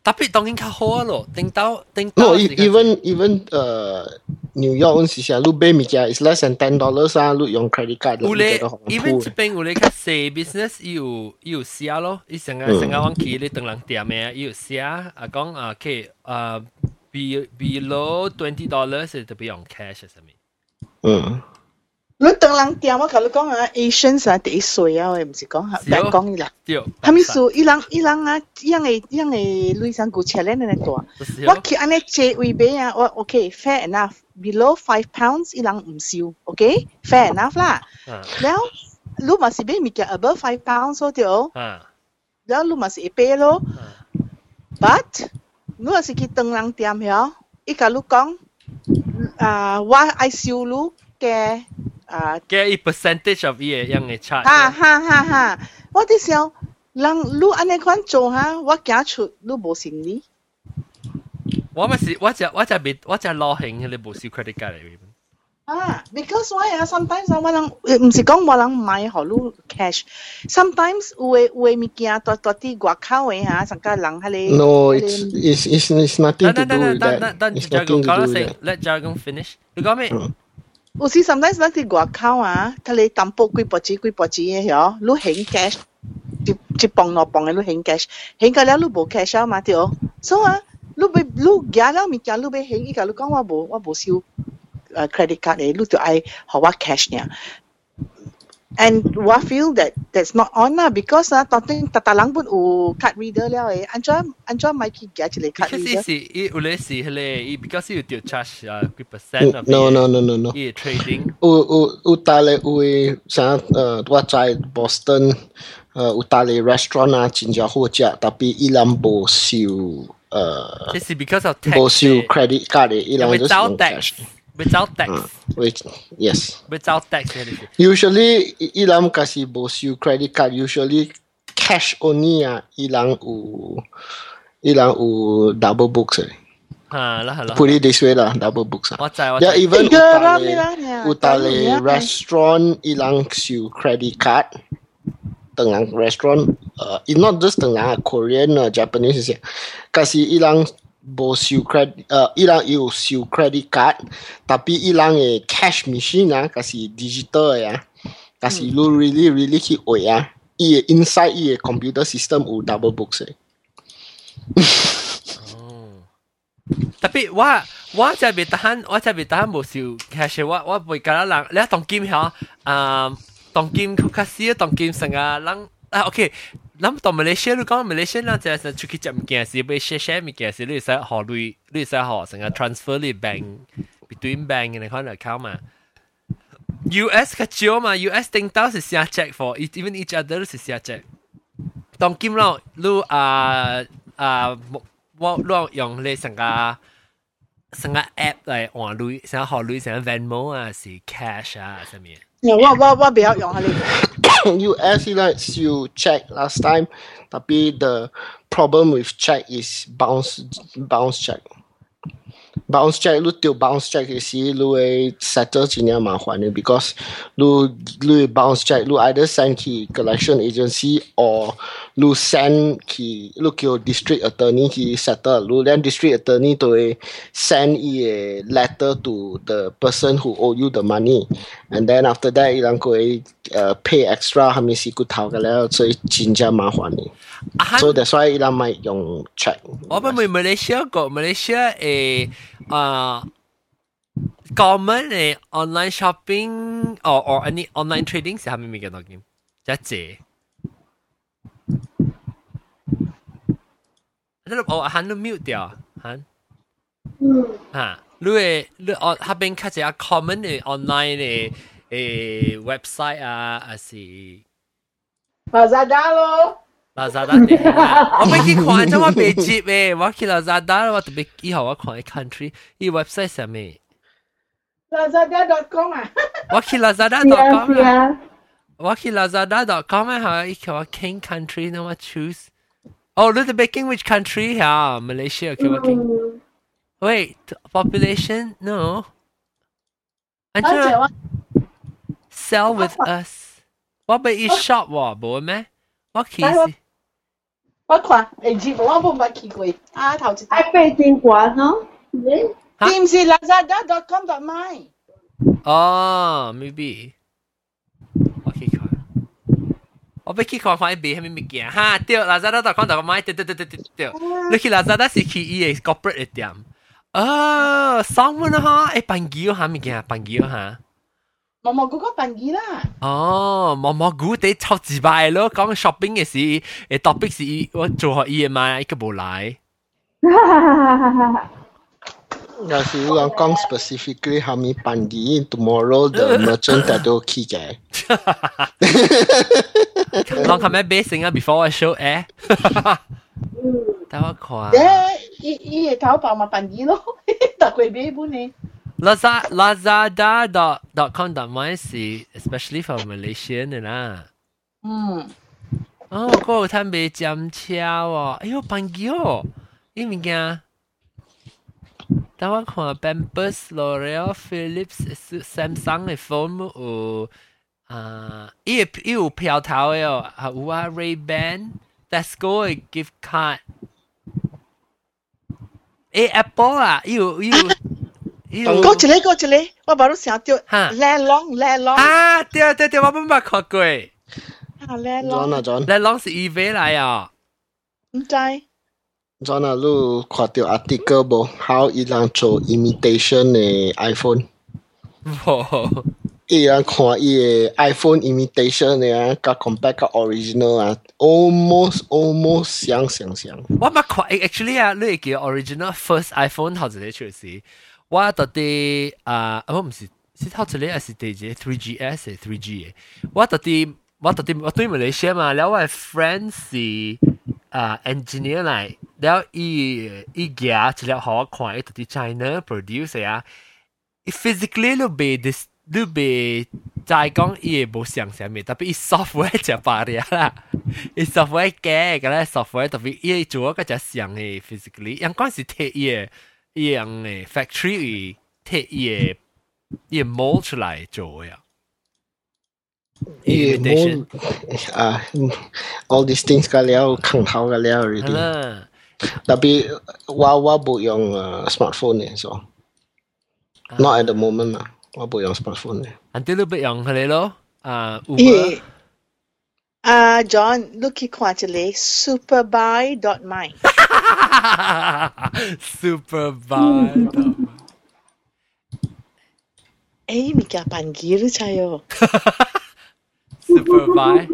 Tapi dongeng ka ho lo teng tau teng tau even even uh New York isya lo be meja is less than ten dollars lah lo yang credit card lo. Even to bank ulay ka say business you you sia lo isengar sengarang kiri tong lang tia me you sia a gong a ke uh be below twenty dollars is to be on cash as a me 你等人掂，我甲你讲啊，Asians 啊，第一歲啊，唔是講，但講伊啦，他們說伊人伊人啊，伊樣嘅伊樣嘅類似股車咧，你嚟多，我見安尼借位俾啊，我 OK，fair enough，below five pounds 伊人唔少，OK，fair enough 啦，然後你嘛是俾物件 above five pounds 嗰條，然後你嘛是一杯咯，but 你話是去等人掂嘅，伊甲你講，啊，我愛收你嘅。啊，計伊 percentage of 伊個樣嘅 charge。啊哈哈哈！我啲時候，人你安尼款做哈，我驚出你無成理。我咪是，我只我只未，我只老型嘅你無收 credit card 嚟。啊，because why 啊？Sometimes 我人唔是講我人買好你 cash。Sometimes 有嘅有嘅物件，多多啲外口嘅嚇，成家人喺你。No, it's it's it's it's nothing to do with that. It's nothing to do with that. Let Jargon finish. You got 你講咩？有时 sometimes 咱啲外口啊，睇你淡薄几薄纸几薄纸嘅嗬，你显 cash，一一磅两磅嘅你显 cash，显咗了你冇 cash 啊嘛对，所以啊，你俾你夹了物件你俾显，依家你讲我冇我冇收诶 credit card 嘅，你就爱学我 cash 呢。 And wafil that that's not on lah because ah totting tatalang pun u card reader leh eh. Anja anja Mikey get le card reader. Because si i ule si hele i because you tio charge ah, a few percent mm, of no, no no no no no. Trading. U u u tale u sa uh wa chai Boston uh u tale restaurant ah jinja ho jia tapi ilam bo siu uh. This is because of tax. Bo siu eh. credit card eh ilam just no cash. Without tax. Uh, which, yes. Without tax, Usually, ilang kasih bos you credit card. Usually, cash only ah, ilang u, ilang u double books eh. Ha, lah, lah, lah. Put it this way lah, double books lah. Ya, yeah, even eh, utale, utale restaurant eh. ilang siu credit card. Tengah restaurant, uh, not just tengah, Korean, uh, Japanese, kasih ilang bos credit uh, hilang you siu credit card tapi hilang eh cash machine ah kasi digital ya kasi hmm. lu really really ki oh ya i inside i computer system u double books eh. Oh. tapi wa wa cha be tahan wa cha be tahan bos you cash eh. wa wa boi kala lang. Le tong kim ha. Um tong kim kasi tong kim sanga lang ah okay. 啊人啊，OK，咱当 Malaysia 你讲 Malaysia 人就系出去食物件时，要 share share 物件时，你会使学类，你会使学成个 transfer 你 bank between bank 嘅你可能 account 嘛。US 较少嘛，US 顶到是写 check for even each other 是写 check。当金咯，你啊啊，我我用你成个成个 app 嚟换类，成个学类成个 Venmo 啊，是 cash 啊，上面。 Yeah, what what what beheld your you actually like you check last time, but the problem with check is bounce bounce check bounce check 你丢 bounce check 嘅时，你会 settle 真系麻烦嘅，because 你你 bounce check 你 either send 去 collection agency or 你 send 去你叫 district attorney 去 settle，你连 district attorney 都会 send 伊个 letter to the person who owe you the money，and then after that 伊人佢会诶 pay extra 系咪是骨头嘅咧，所以真系麻烦嘅。啊， So that's why 伊人咪用 check。我们咪 Malaysia 个 Malaysia 诶 Ờ, uh, common eh, online shopping or, or any online trading sẽ không mình nói game chắc chế nó lúc ở hắn nó mute 掉 hắn. Ha lúc ấy lúc ở hắn bên khác chế common eh, online eh, eh, website à à gì Lazada 咯。Lazada 啲啊？我未去看，咁我未接诶，我去 Lazada，我特别以后我看啲 country，依 website 上面， Lazada.com 啊。我去是啊 Lazada.com 是啊，啊，我去 Lazada.com 啊，吓，依叫我 King country，那我 choose。哦，你特别 King which country 吓？Malaysia 叫我 King。嗯， Wait, population? No. 安而且怎我 sell with us？我被伊 shop 喎，冇咩？我其哎我实 我看，诶，字我冇乜见过。啊，头一爱背电话咯，你吓是唔是 Lazada.com.my？哦，maybe 我去看。我要去看看伊卖啥物物件哈，对，Lazada 度看到个买，对对对对对对。你去 Lazada 是去伊个 corporate 嘅店， 啊，三蚊哈，诶，笨鱼哈物件，笨鱼哈。 毛毛菇个笨鱼啦。哦，毛毛菇得超自败咯，讲 shopping 嘅事，诶 topic 是我做学嘢嘛，一个冇来。有时讲讲 specifically how many 班机 tomorrow the merchant that will key 嘅。当佢咩 basing 啊？Before I show 诶，等我看。诶，伊伊嘅淘宝嘛笨鱼咯，特贵俾本呢。 Lazada Lazada dot dot com dot my 是 especially for Malaysian 嘅啦。嗯。哦，嗰个摊卖针车喎，哎呦，笨鱼哦，呢物件。等我看 Pampers、L'Oreal、Philips、Samsung 嘅 phone 有啊，伊伊有票头嘅哦，还有啊 Ray-Ban、Tesco 嘅 gift card。诶 Apple 啊，伊有伊有。 过一个过一个，我把都想到，靓朗靓朗啊！对对对，我冇捌看过。啊，靓朗。John 啊 John，靓朗是 EV 嚟啊。唔知。John 啊，你看到 article 无？How 伊人做 imitation 嘅 iPhone？冇。伊人看伊嘅 iPhone imitation 嘅，甲 compare 甲 original 啊，almost almost 相相相。我捌看，actually 啊，你叫 original first iPhone 头一个出事。 我到底啊，我唔是是头一个还是第二个 three GS 嘅 three G 嘅。我到底我到底我对马来西亚嘛，了我 friend 是啊 engineer 嚟，了伊伊家一粒好我看，伊到底 China produce 啊，伊 physically 都被 dis 都被再讲伊冇想象咩，特别伊 software 就白啲啦，伊 software 嘅，咁咧 software 特别伊做个只想嘅 physically，因嗰时睇伊。 伊样诶 factory 摕伊诶伊 mold 出来做呀。伊 mold 啊，all these things 个了，坑头个了 already。特别我我冇用诶 smartphone 嘅，所 not at the moment 啊，我冇用 smartphone 嘅。Until 你别用佢哋咯，啊 Uber。啊，John，你去看一 Super bad. 에이, 미키야 반기를 차요. Super bad.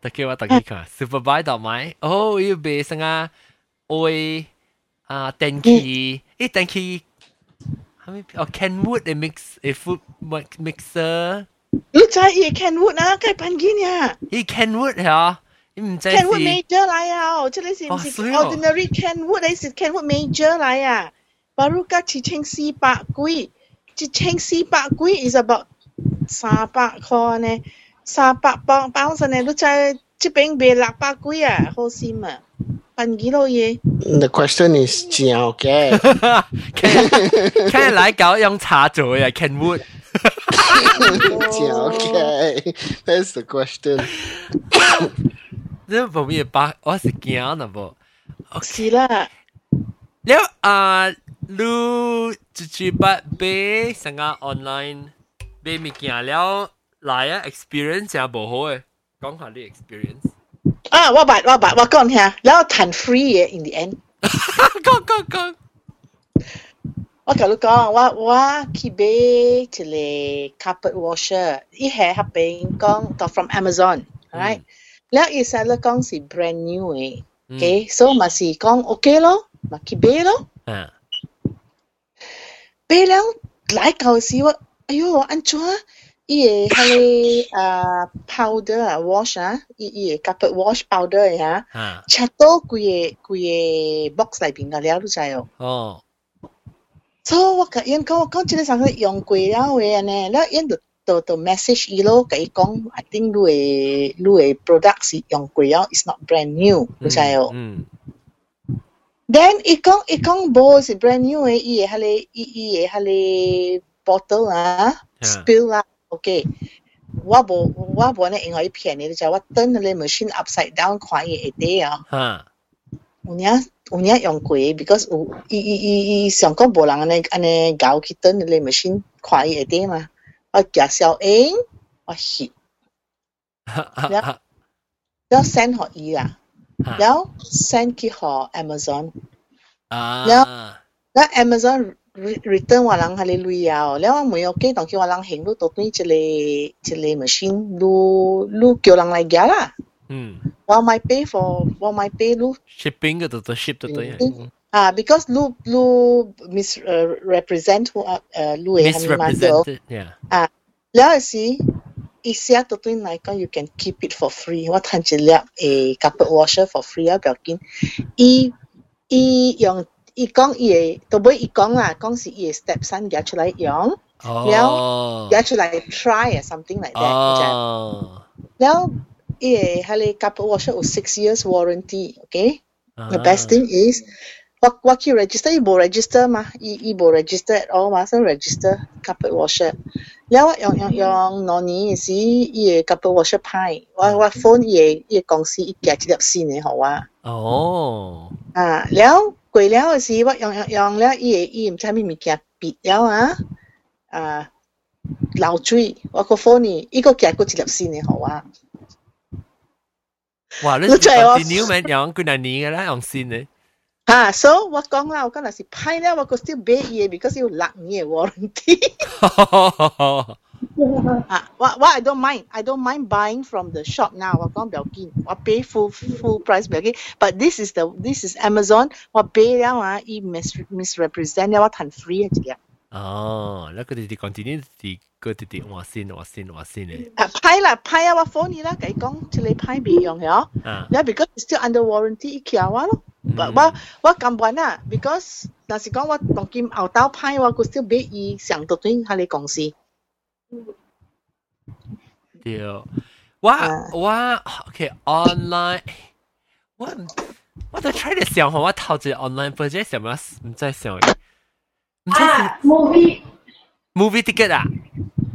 Taki wa taki ka. Super bad dot mai. Oh, you be sanga oi ah tenki. Eh tenki. How many oh Kenwood a mix a food mixer. รู้ใจอีแคนวูดนะใกล้ปันกี้เนี่ยอีแคนวูดเหรอ Kenwood 吓。Kenwood Major 来啊！这里是唔是 ordinary Kenwood？你是 Kenwood Major 来啊？baru 加一千四百几，一千四百几 is about 三百块呢，三百磅磅身呢，你在这边卖六百几啊？好心嘛，办几多嘢？The question is 正嘅，看来搞用茶做呀，Kenwood。正嘅，That's the question 这方面把我是惊的不？是啦。了啊，录一句八杯，上个 online 被物件了，来啊 experience 也无好诶，讲下你 experience。啊，我捌我捌我讲听，了谈 free 嘅 in the end。讲讲讲。我甲你讲，我我去买一个 carpet washer，伊系合并讲到 from Amazon，right？、嗯 แล้วอีสานละกองสิ brand new เองโอเค so มาสิกองโอเค咯มาคิเบ咯เบแล้วหลายเก่าสิว่า哎呦安怎伊个迄个啊 powder 啊 wash 啊伊伊个 carpet wash powder 呀切到规个规个 box 内边个了你知哦哦 so 我甲因讲我讲即个上个用过了诶安尼了因就 到到 message 伊咯，甲伊讲，I think 你嘅你嘅 product 是用过啊，it's not brand new，你知哦。Then 伊讲伊讲无是 brand new 嘅，伊嘅迄个伊伊嘅迄个 bottle 啊，spill 啦，OK。我无我无呢，因为伊骗你，你知我等你 machine upside down 看伊会得啊。有影有影用过，because 有伊伊伊伊上讲无人安尼安尼搞去等你 machine 看伊会得嘛。 我食小英，我翕，了了 send 給伊啦，了 send 去給 Amazon，了了 Amazon return 我人下你累啊，了我每個機動叫我人行路到對一個一個 machine 路路叫人來夾啦，嗯，我咪 pay for 我咪 pay 路 shipping 個都都 ship 都對。啊，because 路路 mis represent 诶诶路嘅系咪嘛？ misrepresented，yeah，啊，了时一写到对嚟讲，you can keep it for free。我睇一粒诶 carpet washer for free 啊，不要紧。伊伊用伊讲伊嘅，到尾伊讲啦，讲是伊嘅 stepson 夹出嚟用，哦，夹出嚟 try 啊，something like that。哦，了伊嘅系你 carpet washer 有 six years warranty，OK？The best thing is walk walk you register อีโบ register มาอีอีโบ register at all มา so register carpet washer แล้วว่ายองยองยองนอนนี้สิอี carpet washer พายว่าว่า phone อีอี公司อีแกจิดับซีเนี่ยหรอว่าอ๋ออ่าแล้วกวยแล้วสิว่ายองยองยองแล้วอีอีมันใช่ไม่มีแกปิดแล้วอะเราช่วยว่ก็ phone อีอีก็แกก็จิดับซีเนี่ยหรว่าว้าเรื่อง continue มันยองกูนันนี้กัแล้วองซีเนี่ย 啊，so 我讲啦，我讲若是歹了，我个 still 买伊嘅，because 有六年嘅 warranty。啊，我我 I don't mind, I don't mind buying from the shop now。我讲唔要紧，我 pay full full price 唔要紧。But this is the this is Amazon，我 pay 了啊，伊 mis misrepresent 了，我谈 free 一粒。 哦，那个你哋 continue 啲个啲啲换先换先换先嘅。啊，歹啦，歹啊，我 phone 你啦，佢讲即系歹未用嘅，啊，你 because still under warranty，伊桥我咯。我我我根本啊，because 若是讲我当今后兜歹，我个 still 买伊上到对喺你公司。对，我我 OK online，我我在 try 嚟想下，我头一 online budget 想乜唔知想， 唔知啊，movie movie ticket 啊？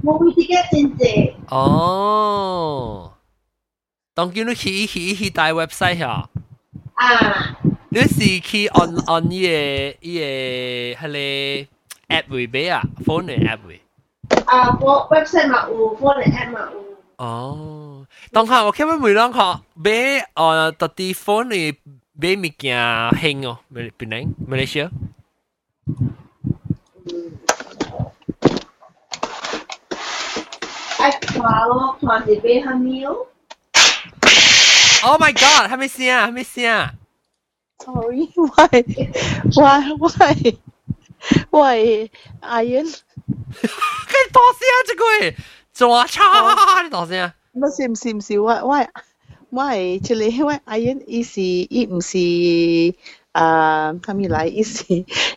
movie ticket 真济，哦，当叫你去去去大 website 吓，啊，你是去 on on 依个依个系你 app 会俾啊，phone 嘅 app 会。啊，我 website 嘛有，phone 嘅 app 嘛有。哦，当下我看到每两个买呃特啲 phone 嚟买物件兴哦，马来边马来西 亚。爱看咯，看是买虾米 Oh my god！系咪先啊？系咪先啊？ Sorry，喂喂喂喂，Iron，跟大声啊！这个抓叉，你大声啊！唔是唔是唔是，喂喂喂，即系喂 Iron，伊是伊唔是诶，系咪嚟？伊是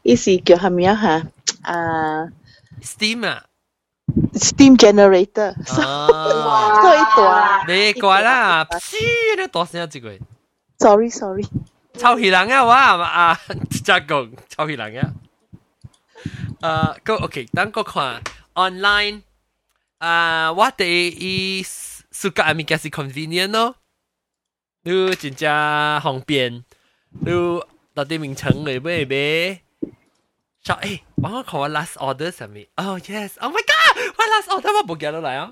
伊是叫系咪啊吓？诶 Steam 啊！ ，steam generator，啊，所以大。你过啦！黐你大声啊！这个 Sorry sorry，臭气人啊！我啊啊，真讲臭气人啊！诶，个 OK，等我看 online。啊，我哋伊暑假物件是 convenient 咯，你真正方便，你到啲名称嚟买买。就 chào Siya, eh, có ko, last order sa mi. Oh, yes. Oh my god! What last order? What bugyan lo lai ah?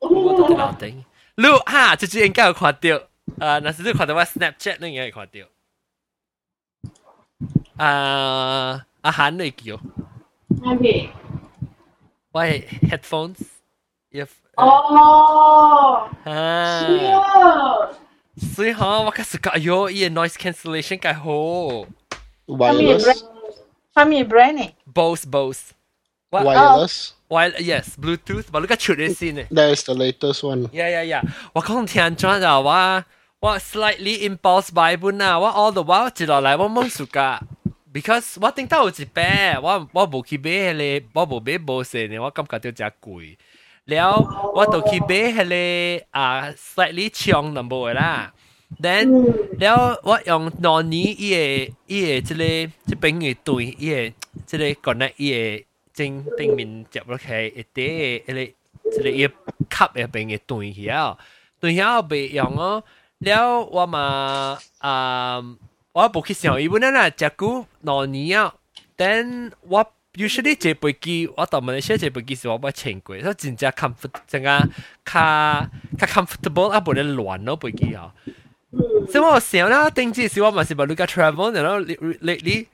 What talking about thing? Lu, ha, chỉ chỉ anh cao khóa tiêu. À, nà sư tư khóa tiêu Snapchat nên anh ngay khóa tiêu. À, à Hàn này kìa. Okay. Why headphones? If Oh. Ha. Sweet. Sweet, huh? What kind of yo? Yeah, noise cancellation guy ho. Wireless. Family brand eh? Bose, Bose. What? Wireless. Oh. While yes, Bluetooth, but look at you seen. That is the latest one. Yeah, yeah, yeah. 我讲天转啊，我我 slightly impulse buy 本啊，我 all the while 接落来我梦暑假，because 我顶到有一百，我我无去买迄个，我无买 Bose 呢，我感觉就真贵。了，我都去买迄个啊 slightly 强 number 啦。Mm -hmm. Then, 了我用两年伊诶伊诶即个即边诶对伊诶即个讲咱伊诶正正面接落去一底诶迄个即个伊诶吸诶边诶对伊啊哦对遐袂用哦了我嘛啊我无去想伊本来若食久脑㚢啊 Then 我 usually 借飞机我同问汝说借飞机是我偌钱贵迄真正 comfort 正啊卡卡 comfortable 啊无咧乱咯飞机哦。所以我想啦，頂次時我咪是話你個 travel，然后 lately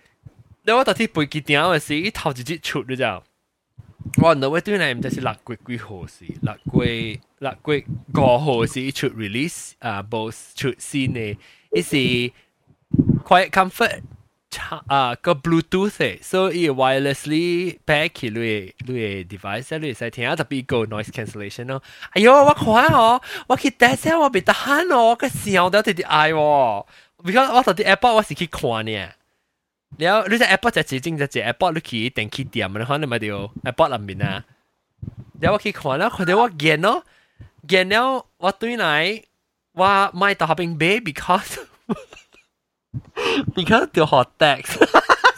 你我到底背幾點嘅時，頭一節出你知道？我那位對嚟唔就是六月幾號時，六月六月五號時出 release 啊，boss 出新嘅，一是 Quiet Comfort 啊个 Bluetooth 嘅，所以 wirelessly pair 起你你 device 你使听特别个 noise cancellation 咯。哎呦，我看哦，我去 test 我别得闲哦，我个声都特别爱喎，because 我到啲 Apple 我是去看呢。แล้วรู้จัก Apple จะจริงจะเจ Apple ลูกขี้电ขี้点มันเขาเนี่ยมาเดียว Apple ลำบินนะเดี๋ยวว่าขี้ขวานแล้วคนเดียวว่าเกียนเนาะเกียนแล้วว่าตัวไหนว่าไม่ต่อเป็นเบ because because the hot tax, what the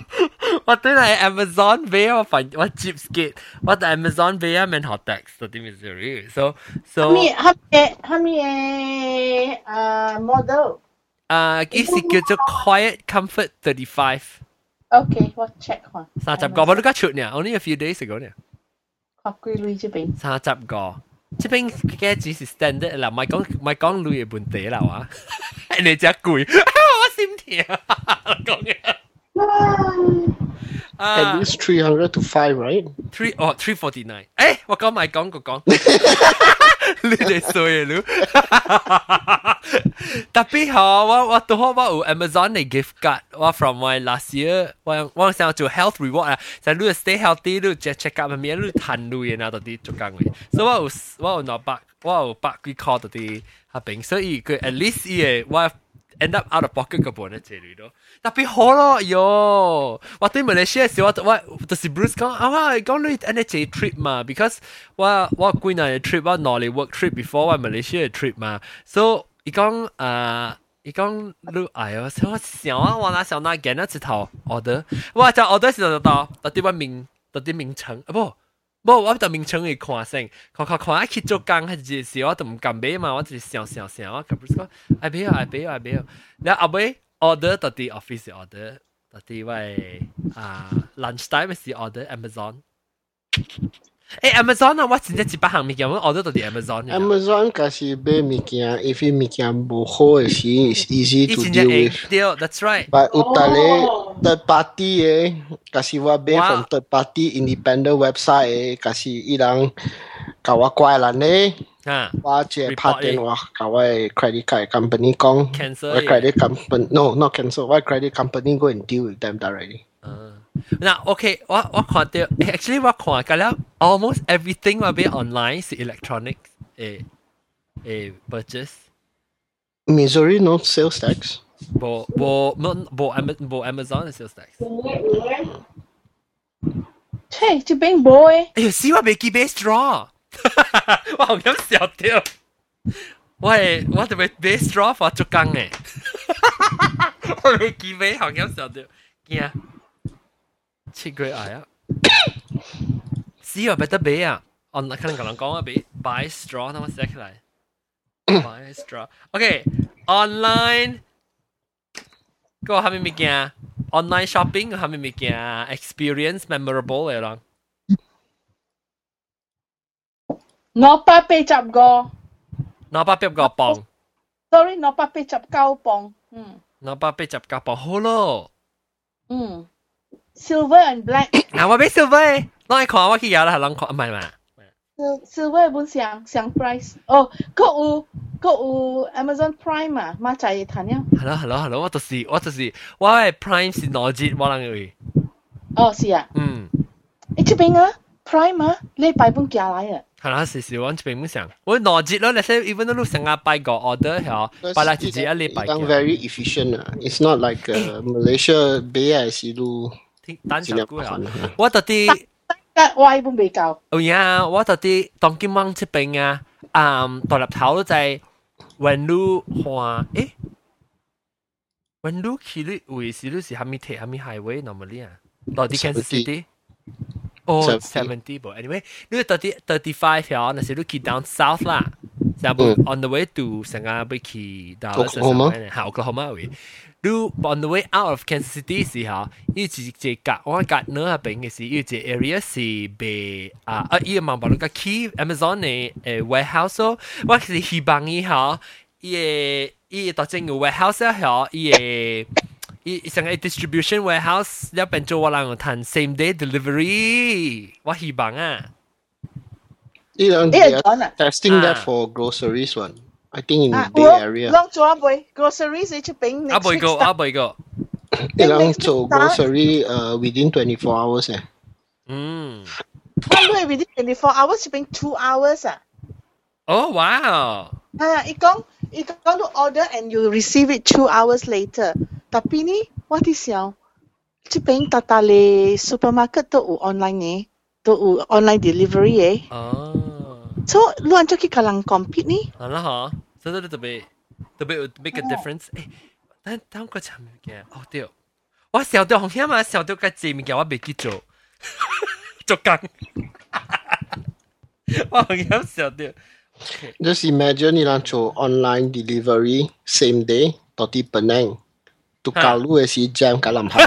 tax，我對係 Amazon pay what the Amazon pay 啊，免 hot tax 嗰啲 Missouri，so so。咁嘢，咁嘢，咁嘢，誒 model。誒，幾時叫做 Quiet Comfort Thirty what check 下。三十個，我都加出呢，only a few days ago 呢。合規類這邊。三十個。这边嘅只是 standard 啦，唔系讲唔系讲类嘅问题啦哇，你只攰，我心跳讲嘅。 At 啊 least 300 to 5, right? ，three 哦 three forty nine，诶，我讲埋讲个讲，你哋衰啊你。特别好，我我都好我有 Amazon 嘅 gift card，我 from my last year，我我想做 health reward 啊，就你 stay healthy，你 check check up 咪你弹路嘅那到啲做工嘅，所以我有我有攞百我有百几 call 到啲下边，所以佢 at least 嘢我 end up out of pocket 个本咧这里咯，特别好咯，哟，我对马来西亚时我我就是 Bruce 讲啊，我讲你安尼这 trip 嘛，because 我我几年嘅 trip 我攞嚟 work trip before 我马来西亚 trip 嘛，so 伊讲啊。伊讲你哎呦，我想啊，我哪想哪拣一头 order，我就 order 时就到到啲乜名到啲名称啊不。 不，我就名稱會看先，看看看一去做工，係陣時我就唔敢買嘛，我就是想想想，我咁不是講，哎唔要，哎唔要，哎唔要，然後後尾 order 到啲 office order，到啲喂啊 lunch time 是 order Amazon。誒 Amazon 啊，我真係一百項物件，我 order 到啲 Amazon。Amazon 假是買物件，if 伊物件無好嘅時，is easy to deal with。對，that's right。But 有逐哦個 third party 嘅，假是我买 Wow. from third party independent website 嘅，假是伊人甲我怪人咧，啊我即系拍 Report 电话甲我嘅 credit card company 讲 Cancel 我 credit company no not cancel，我 credit company go and deal with them directly。嗯。嗱，OK，我我看到，actually 我看紧了，almost everything 我买 online 是 electronic 诶诶 purchase。 Missouri no sales tax。 冇冇冇冇 Am 冇 Amazon 嘅 sales tax。切这边冇诶哎呀，死我未记买 straw，我好咁笑掉。我系我特别买 straw 放做工嘅，我未记买，好咁笑掉。惊，切佢挨啊！死我咪得买啊！我可能同人讲啊，俾 buy straw，等我写起嚟。buy straw。 OK，online。个系咪物件？online shopping 个系咪物件？experience memorable 嚟咯。我百八十个攞百八个磅， ，sorry，我百八十九磅，嗯攞百八十个磅好咯。嗯，silver and black。嗱，我俾 silver，攞嚟看我去有啦，系谂看，唔系嘛？ 本上上 price，哦，佢有佢有 Amazon Prime 啊，馬仔談了，係咯係咯係咯，我就是我就是我係 Prime 是攞折，我諗佢，哦是啊，嗯，誒這邊啊 Prime 啊，禮拜本寄來啊，係啦，是是我這邊唔想，我攞折咯，你睇 even 都成日拜個 order 係，拜來自己一禮拜 Yang 嘅，very efficient 啊，it's not like uh, Malaysia 買係是路單盡量手估係煩。我到啲。但我本未够，哦呀，我到啲当今晚这边啊，嗯，大粒头都在云路看，诶，云路去你位是你是虾米铁虾米 highway normally 啊？到啲 Kansas City。哦 Seventy ，seventy 噃，anyway，你到啲 thirty five 条，那时你去 down south 啦，就嗯 on the way to 成日被去 Oklahoma 系 Oklahoma 位。 你 on the way out of Kansas City 時候，要一隻格，我格呢下邊嘅時，要一隻 area 是被啊啊，依個網把你個 key Amazon 嘅誒 warehouse 咯，我是希望伊個伊個到整個 warehouse 啊，伊個伊成個 distribution warehouse 了變做我人有談 same day delivery，我希望啊。Eh, John ah. testing that Ah. for groceries one. I think in ah, Bay work, Area. Lok cho aboy groceries It's a ping ah, next aboy go aboy ah, go. It long to grocery uh, within 24 hours eh. Mm. One within 24 hours shipping 2 hours ah. Oh wow. Ah, ikong ikong to order and you receive it 2 hours later. Tapi ni what is your Shipping tatale supermarket tu online ni. Eh? tu online delivery eh. Oh. So, luan cho ki kalang compete ni. Alah ha. 嗬，所以特别特别 make a difference。诶，等等个寻物件，哦对，我小到红险啊，小到个字物件我未记做，做工，我红险小到。 Just imagine you know, so online delivery same day, toti penang. Tu Ha. kalu esi jam kalam hal.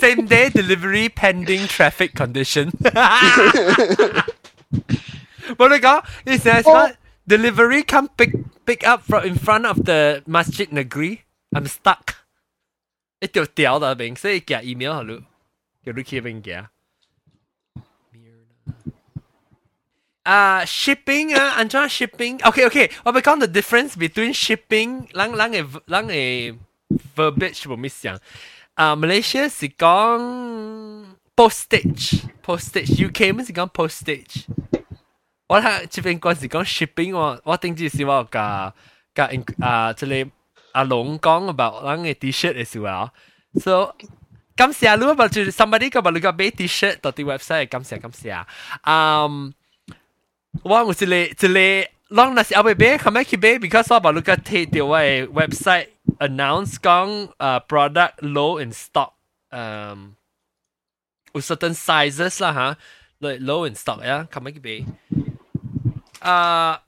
Same day delivery pending traffic condition. 冇你讲，你成日讲 delivery come pick pick up from in front of the Masjid Negeri. I'm stuck. 一条屌到边，所以寄 email 好咯，叫你去边寄。啊、shipping 啊，安怎 shipping？OK OK，我咪讲 the difference between shipping，人人嘅人嘅 verbiage 冇咩想。啊、马来西亚是讲 postage，postage，UK 咪是讲 postage。 我睇这边嗰时讲 shipping，我我定住是我甲甲啊，即系阿龙讲 about 人嘅 T-shirt 嘅时候，so 感谢你，或者 somebody 个把你个买 T-shirt 到啲 website，感谢感谢。嗯，我有一个一个。long 那是后尾买，后尾去买，because 我把你个睇到我嘅 website announce 讲诶 product low in stock，嗯，有 certain sizes 啦吓，like low in stock 呀，后尾去买。 啊，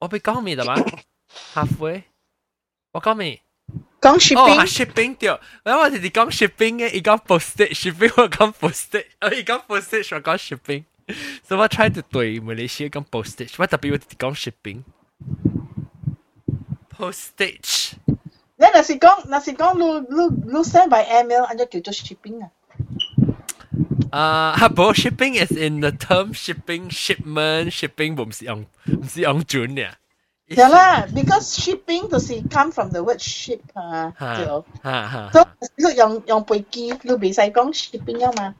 我被讲咩啦嘛？halfway，我讲咩？讲哦， shipping，系 shipping 掉，然后我哋哋讲 shipping 嘅，伊讲 postage shipping，我讲 postage，我伊讲 postage，我讲 shipping。So 我 try to 对马来西亚讲 postage，我特别我哋讲 shipping。postage，你若是讲若是讲你你你 send by email，安怎叫做 shipping 啊？ 啊，不 shipping is in the term shipping shipment shipping 唔是用唔是用转嘅。系啦，because shipping 就是 come from the word ship 啊，吓对。吓吓。所以你用用飞机，你未使讲 shipping 啊嘛。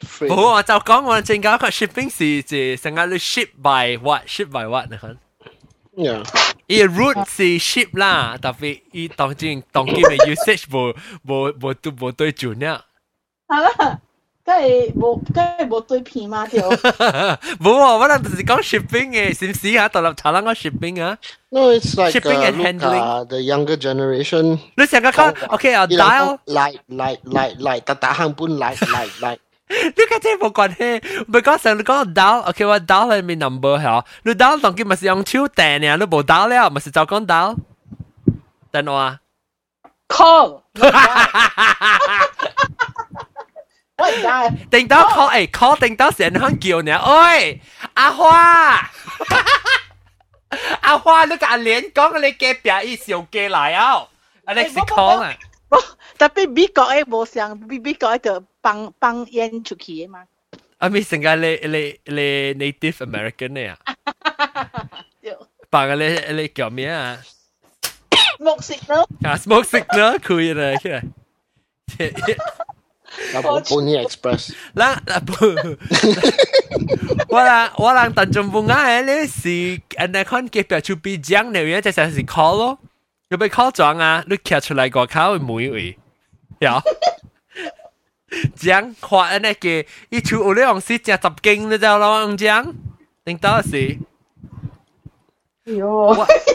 Freight. 冇，我就讲我正讲个 shipping 是是成日你 ship by what，ship by what 你看。 Yeah. 伊 root 是 ship 啦，特别伊当今当今嘅 usage 无无无对无对准呀。系啦， 梗系冇梗系冇对片嘛条。冇啊，我谂就是讲 shipping 嘅，是唔是啊？独立查撚个 shipping 啊？ No, it's like Shipping uh, and look, handling. uh, the younger generation. 你成日讲 OK 啊 dial， Like, like, like, like, 特打行本 like, like, like. 你家姐冇关系，唔系讲成你讲 dial，OK 我 dial 系咪 number 系？你 dial 当今咪是用手订嘅，你冇 dial 了，咪是就讲 dial。等我啊！ call， 我唔得。叮当 call 诶 call 叮当成日响叫你，喂阿花，阿花你个阿莲讲你嘅表意小嘅嚟啊，Alex call 啊，特别美国诶冇上，美美国诶就放放烟出去嘅嘛。阿咪成个你你你 Native American 嘅啊，对扮个你你叫咩啊？木食咯，啊 smoke signal 佢啊，出嚟。 Pony Express. 啦，不，我 啦我啦，但仲唔啱咧是，人哋看嘅表出比奖嚟嘅，就系是 call 咯，要被 call 撞啊，你骑出嚟个口每位，有奖花人哋嘅，一出有啲用是正十斤你知道咯，用奖，定到是。哟，我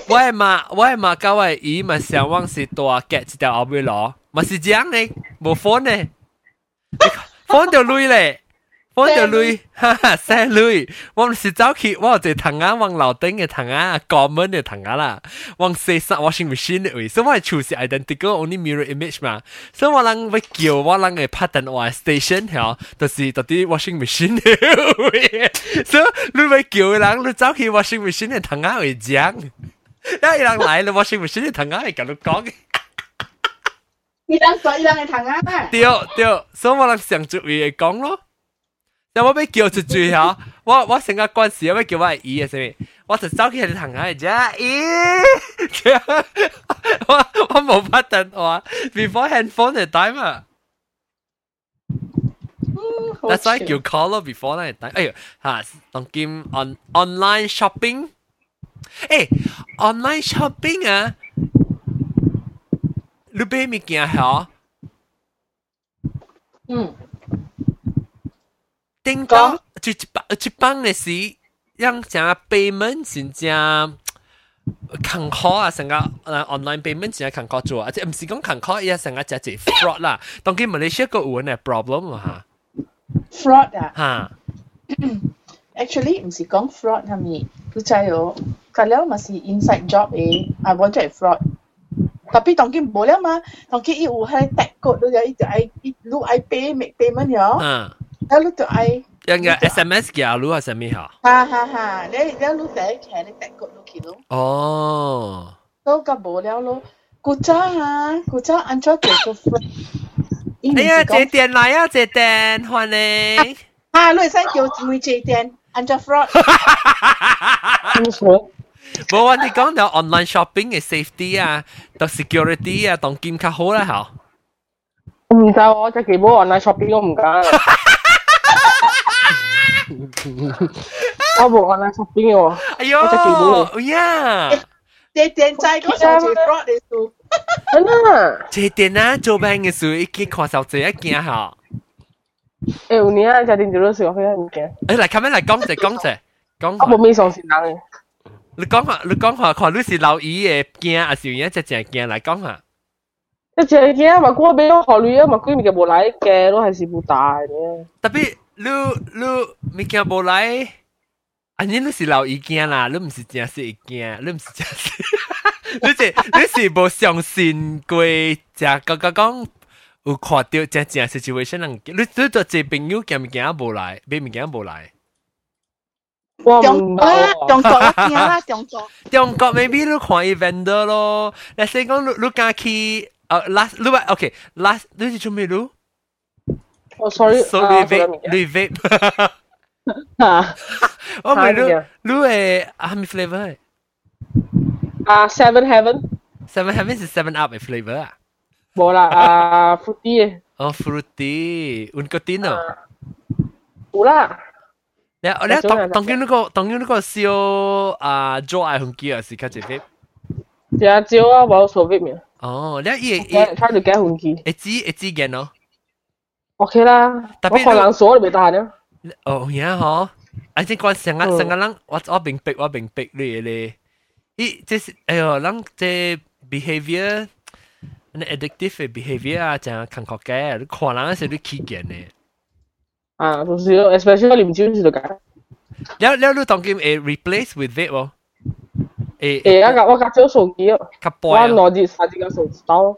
我系嘛，我系嘛，各位姨咪上网是大 get 一条后尾攞，咪是这样呢，冇 phone 呢 ，phone 就累咧，phone 就累，哈哈，声累，我唔是走去，我就藤啊，往楼顶嘅藤啊，肛门嘅藤啊啦，往四十 washing machine 嘅位，所以我系处是 identical only mirror image 嘛，所以我人会叫我人嘅拍电话 station 吓，就是到啲 washing machine 嘅位，所以你会叫人，你走去 washing machine 嘅藤啊会讲。因为人嚟你 washing machine 嘅藤啊系咁样讲嘅。 伊人做伊人嘅糖啊嘛。对对，所以我人上主位会讲咯。但我要叫一句吓，我我成个关事，我要叫我系姨嘅先，我就走去喺行下啫，咦，我我冇发等我，before handphone 嘅 time 啊。That's why 叫 call 咯，before 咧，哎呀吓，当今 on online shopping，诶 online shopping 啊， 你买物件吓？嗯。顶讲就一帮一帮的是让正 payment 真正坎坷啊，成个呃 online payment 真坎坷做啊，即唔是讲坎坷，而系成个只只 fraud 啦。当然 Malaysia 个有呢 problem 啊 fraud 啊，吓。actually 唔是讲 fraud 系咪？佢就系佢了咪是 inside job 诶，啊，我就系 fraud。 tapi tongkin boleh mah tongkin i uhai tag code tu jadi ai lu ai pay make payment yo 嗯， lalu tu ai 有个 SMS 嘅路系什么吓？ ha ha ha dia dia lu tag ke ni tag code lu kilo 哦， so ka boleh lo kuca ha kuca ancho ke tu fraud 哎呀，借电嚟啊，借电欢迎。ha lu sai 叫每借电 ancho fraud 咁说 冇我哋讲到 online shopping 嘅 safety 啊，到 security 啊，当剑较好啦吓。我唔得，我只期冇 online shopping 我唔敢。我冇 online shopping 喎，哎呦，我只期冇。哎呀，借电在嗰上借 fraud 你数真啊！借电啊，做病嘅时候已经看手仔一件吓。诶，有年啊，家庭就都少开唔惊。诶，嚟，咁样嚟讲者讲者讲我冇咩上线人嘅。 你讲下，你讲下，看你是老姨嘅惊，还是有一只只惊嚟讲下。一只嘅嘛，嗰俾我考虑啊，嘛，佢咪嘅冇嚟嘅，都系是不大嘅。特别你你物件无来，啊，你你是老姨惊啦，你唔是真是会惊，你唔是真是，你是你是无相信过，就刚刚讲有看到真正 situation 人，你你做这朋友惊物件无来，买物件无来。 我中国唔得中国一件啦中国中国 maybe 你看伊 vendor 咯，你先讲你你敢去，呃，last 你话 OK last 你是做咩路？哦，sorry，所以啊你 vape 你 vape，啊我问你系嘅你系系咪 flavor 系啊，Seven Heaven ？Seven Heaven 是 Seven Up 嘅 flavor 啊？冇啦，啊，fruity 嘅哦，fruity，un cotino。有啦， 你你当当然嗰个当然嗰个烧啊 Joe 爱红机啊，是较直 vape。只招啊，冇所谓咩？哦，你伊伊 try to get 红机会知会知嘅咯。 ，OK 啦。特别我可能锁你未得闲啊。哦，呀嗬，啊即讲成日成日人，我我明白我明白你咧。咦，即是哎呦，人即 behavior，你 addictive 嘅 behavior 啊，就系看学嘅，你看人嗰时你起见嘅。 啊，有時 especially 啉酒時就解。了了，你當佢會 replace with vape 喎。誒誒，我架我架少手機哦，我攞住三隻個手指刀。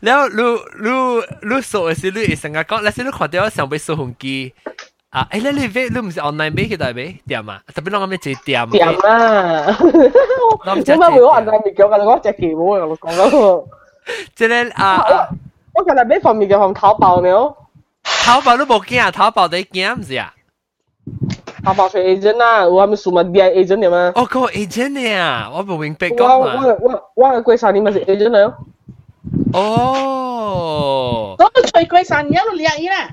了，你你你手嘅時，你成日講，你先你看到我上邊手紅機。啊，誒，你你 vape 你唔是 online 買嘅大咪店啊？特別攞我咩隻店？店啊！我唔知咩會我 online 買嘅，我講隻幾冇嘅，我講嗰個。即係啊。我其實呢方面嘅向淘寶了。淘寶都冇驚啊！淘寶你驚唔是啊？淘寶是 agent 啦，我咪數咪 DI agent 嚟嘛。哦，個 agent 嚟啊！我唔明白講嘛。我我我我貴三年咪是 agent 嚟。哦。咁最貴三年都兩億啦。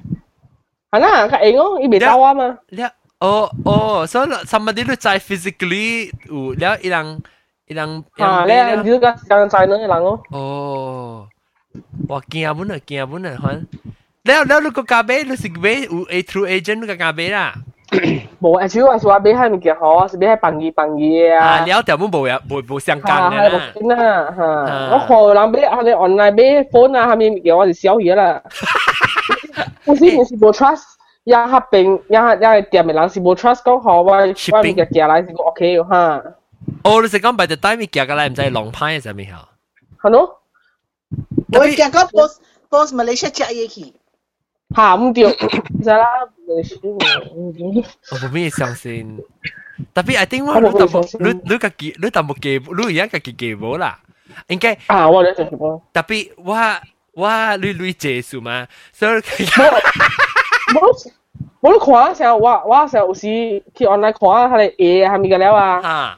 係啦，佢 A 哦，伊未到啊嘛。了，哦哦，所以 somebody 都在 physically 有了一人一人。啊，你你個人在呢一人哦。哦。哇惊本啊惊本啊吓แล้วแล้วลูกกาเบ้รู้สึกเบ้อู A through agent ลูกกาเบ้ล่ะ 冇啊，主要系话俾系咪嘅好啊，是俾系办嘢办嘢啊，啊。了条本无有无无相干啊，嘅系六啦。千啦，吓！啊我可能俾我哋 online 俾 phone 啊，系咪嘅我哋小嘢啦。有时你是冇 trust，一合并一一系店嘅人是冇 trust 讲好，我我咪嘅寄来是个 OK 吓，哦，你是讲 by the time 你行过来，唔知long 派系什么吓？系咯？ 我见个 post post Malaysia 只嘢去吓唔掉，就啦，冇事。我冇咩相信。特别 I think 我我冇你淡薄相信你你个记你淡薄记你而家个记记冇啦。 应该啊，我咧就系冇，特别我我女女借数嘛，所以冇冇你看成我我成有时去 online 看下你嘢系咪个了啊？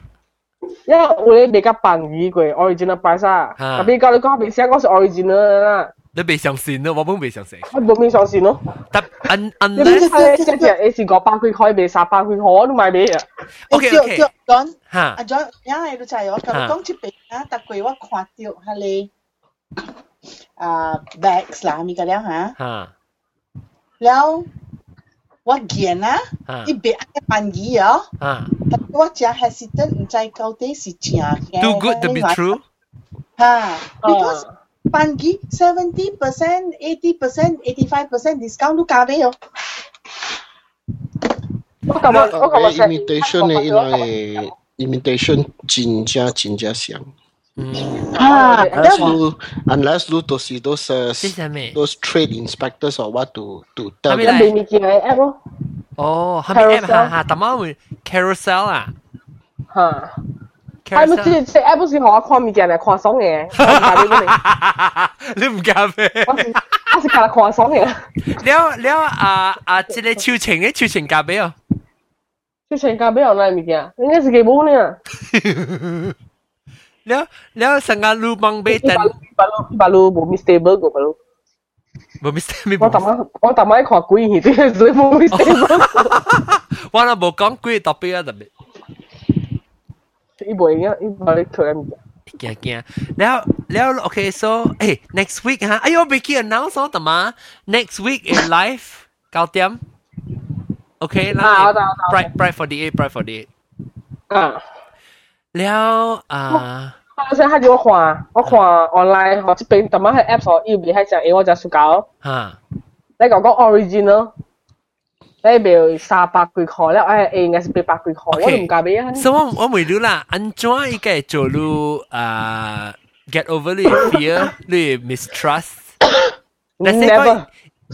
因為我哋比較扮語嘅 original price 啊，特別教你講未寫嗰時 original 啦。你未相信咯，我本未相信。我本未相信咯。但 un un 咧，你睇只只 A 是個百幾開，未殺百幾開都買俾啊。OK OK。John，嚇，阿 John，因為就係我講出俾啊，特貴我看到係你啊 bags 啦，咪個了嚇。嚇。了。我見啊，嚇一邊嘅班語啊，嚇我只 hesitant 唔知到底是真嘅。，too good to be true。嚇，because 啊班語 seventy percent、eighty percent、eighty five percent discount 都加俾我。我咁啊，我咁啊 imitation 嘅伊人嘅 imitation 真正真正 像。啊， Unless you unless you 都是 those uh, 即系咩？ those trade inspectors or what to to 系 tell 咪 them 一未物件嘅 app 咯，哦，系咪 app Carousel 吓吓？特妈会 carousel 啊吓。系咪？carousel 即系 app 是学我看物件嚟看爽嘅，我唔嫁俾你，你唔加咩？我是我是教嚟看爽嘅，了了啊啊！即个超情嘅超情嫁俾我。就全嫁俾人嚟物件，应该是基本呢。 Dia dia sangat lubang betan. Baru baru bumi stable go baru. Bumi stable. 我頭晚我頭晚看鬼戲，即係所以冇 stable。我那冇講鬼特別啊特別。伊袂影，伊冇咧突然。惊惊，了了，OK，so，诶，next week 哈，哎呦，未记 announce 我的嘛，next week in live 九点，OK，那 bright bright forty eight，bright forty eight，啊，了啊。วอ่า 我想睇住我看，我看 online，我即边特晚喺 app 所要别喺只嘢，我就暑假。 ฮะ 你讲讲 original，你卖三百几块咧，诶应该是八百几块，我都唔嫁俾啊！ so 我我ไม่รู้ล่ะอันจ้าอีก系做รู้อ่า get over 你 fear 你 mistrust 但是讲 Never，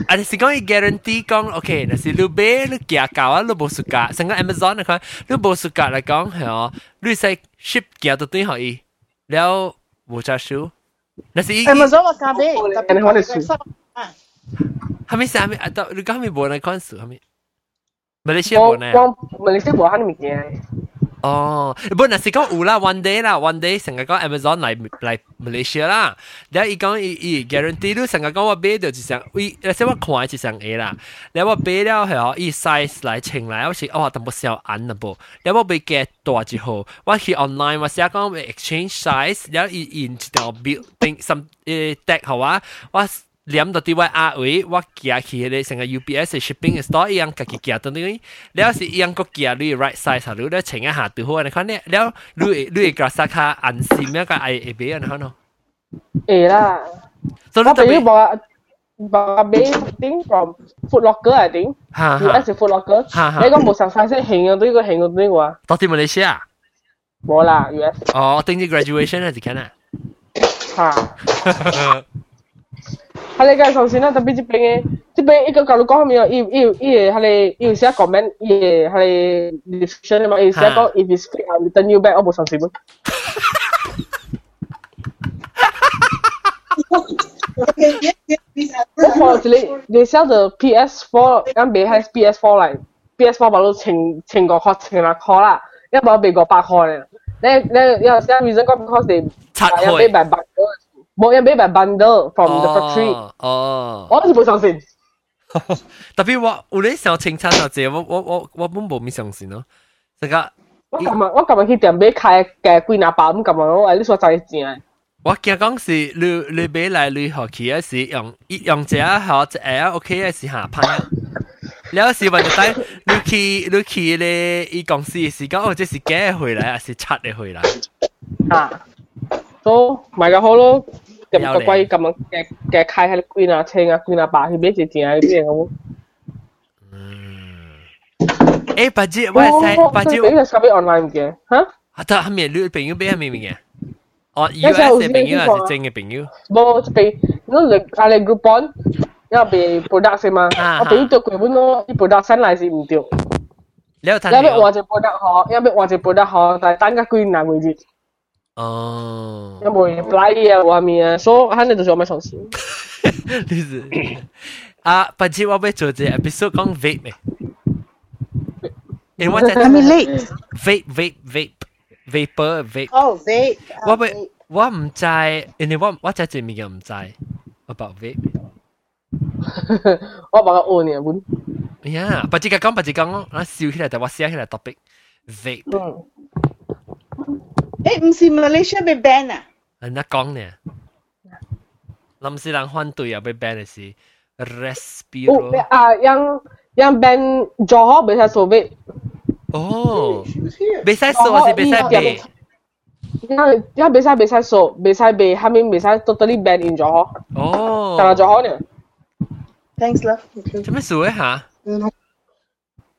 อันนี้สิ讲อี guarantee 讲 OK 但是你买你价价啊你冇สุกะ成个 Amazon นะ佢你冇สุกะ嚟讲系哦你使 ship 价到对可以แล้ว冇揸数但是 Amazon 我加俾，特别我哋数 啊，系咪系咪啊到你讲系咪冇嚟讲数系咪马来西亚我冇呢我问你识冇喺物件， 哦，不，那是讲有啦，one day 啦，one day 成日講 Amazon 嚟嚟 Malaysia 啦，然後伊講伊伊 guarantee 你成日講我買到一雙，伊，而且我看一雙 A 啦，然後我買了係哦，伊 size 來稱來，我是哦，淡薄小暗啦噃，然後我買嘅大之後，我去 online 我寫講 exchange size，然後伊印一條 bill 定 some 誒 deck 好啊，我。连到对外阿伟，我寄去迄个成个 UPS 的 shipping store 一样，家己寄到你，了是一样个寄你 right size，你了穿一下拄好，你看你了，你你个啥卡安心，那个爱会买，你看咯。会啦，所以特别无。bawa thing from Food Locker I think. Ha, ha. US Food Locker. Ha, ha. Ni kau mau sang sang saya hang tu kau hang tu ni gua. Tapi Malaysia. Bola US. Oh, tinggi graduation ada kan ah. Ha. 吓。系你介绍先啦，特别呢边嘅，呢边一个教育讲面啊，要要要系你要写 comment，要系你 description 啊嘛，要写讲 if it's fake I return you back，我冇上线咩？我看你你 sell the PS4，咁俾喺 PS4 嚟，PS4 把都情情个壳情啦壳啦，一把俾个百块咧。你你有时 reason 讲 because they 拆有俾开。 by bundle， 冇人俾 by bundle from the factory，哦哦，我都冇上线。特别我有啲时候清餐啊，姐，我我我我本冇咩相信咯，成个我今日我今日去店俾开嘅贵拿包咁咁样，我话你所在正。我惊讲是你你买来你学期嗰时用用这学这 L OK 嘅时下拍。了是问题，你去你去咧，伊公司是讲哦，这是假的回来，还是拆的回来？啊，都买个好咯。 咁个贵咁样嘅嘅开喺贵拿青啊，贵拿白去俾只正啲嘢好。诶，八姐，我系八姐，俾佢收俾 online 嘅吓。啊，得系咪你朋友俾系咪嘅？哦，US 嘅朋友还是真嘅朋友？冇就俾嗰个阿你 Groupon，因为俾 product 先嘛，我俾到佢本咯，啲 product 新嚟是唔掉。你有睇因为我只 product 好，因为我只 product 好，但系单个贵拿为止。 哦，因为 fly 啊外面啊，所以肯定就是我咪尝试。你是啊，不知我要做只 episode 讲 vape 咩？因为我在还没 late。 vape vape vape vapor vape，哦，vape。我唔我唔知，因为我我真系物件唔知 about vape。我把佢按嘅本。呀，不知个讲不知讲，我笑起来就我写起来 topic vape，嗯。 诶，唔是 Malaysia 被 ban 啊？人家讲呢，临时人反对啊，被 ban 嘅是 respiro。啊，yang yang ban Johor 比赛所谓。哦，比赛数还是比赛比？因因比赛比赛数，比赛比下面比赛 totally ban in Johor。哦，但系 Johor 呢？ Thanks 啦。做咩数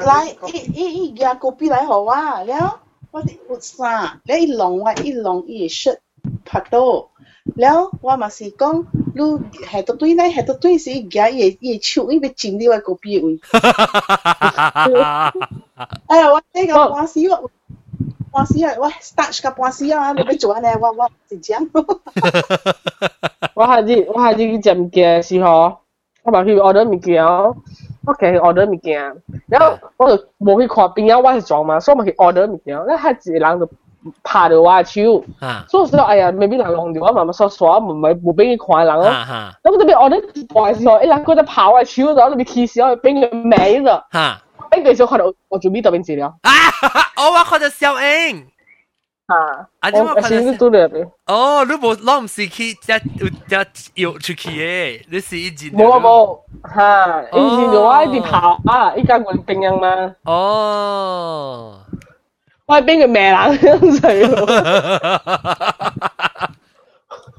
Iya. 来，伊伊伊夹kopi 来好啊，了我哋有啥？了伊弄我伊弄伊嘅 shirt 拍到，了我嘛是讲，你下到对咧，下到对是伊夹伊伊手，伊要整你我 kopi 嘅位。哎呀，我呢个半死我，半死啊！我 starch 个半死啊！你要做安尼，我我真正。我下次我下次去食物件嘅时候，我咪去 order 物件， 我其實 order 物件，然后我就冇去看邊啊，我是装嘛，所以我咪去 order 物件，那他一個人就拍到我嘅手，啊所以我想哎呀，未必人弄掉我慢慢刷刷，唔係冇俾佢看人咯。哈哈咁特別 order 嘅時候，一人佢就拍我嘅手，然後你咪 kiss 我，俾佢名咗，哈俾佢就看到我做咩特別治療。啊！我話佢就笑應。啊，啊点解我先都嚟嘅。哦，你冇攞唔是去只有只要出去嘅，你是一件。冇啊冇，吓！以前就我一直跑啊，依家我哋冰人嘛。哦。我系边个命人死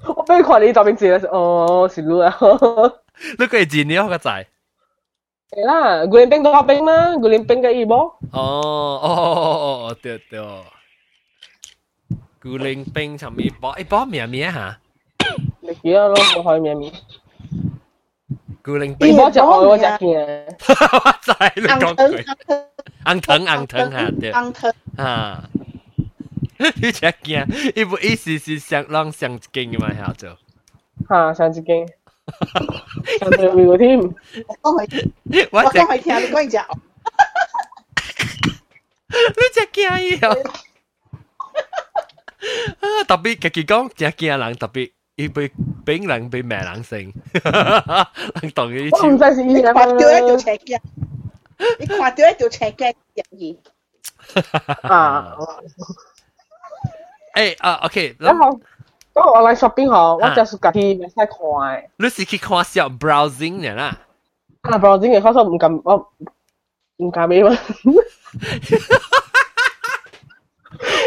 我俾佢看你照片字哦，是路啊。你佢系字你个仔。系啦，古灵冰都学冰嘛，古灵冰嘅二波。哦哦哦哦，对对。 古灵冰上面播，诶播咩咩吓？你记得咯，我可以面面。古灵二冰。波就我我只见。我知你硬讲佢。藤硬藤硬藤硬藤吓对。硬藤。啊！你只惊，伊不意思是上让上镜嘅嘛，晓做。吓，上次经。上次面个添。我讲佢，我只我讲佢听你讲只。你只惊伊哦。 啊！特别家己讲，只惊人特别，伊被俾人被命人性，人当佢我唔知是伊看到一条斜镜，你看到一条斜镜入去。啊。诶啊，OK，然后，咁我嚟 shopping 嗬，我就是家己未使看嘅。你是去看小 browsing 嘅啦。啊，不过真嘅，开头唔敢，我唔敢俾嘛。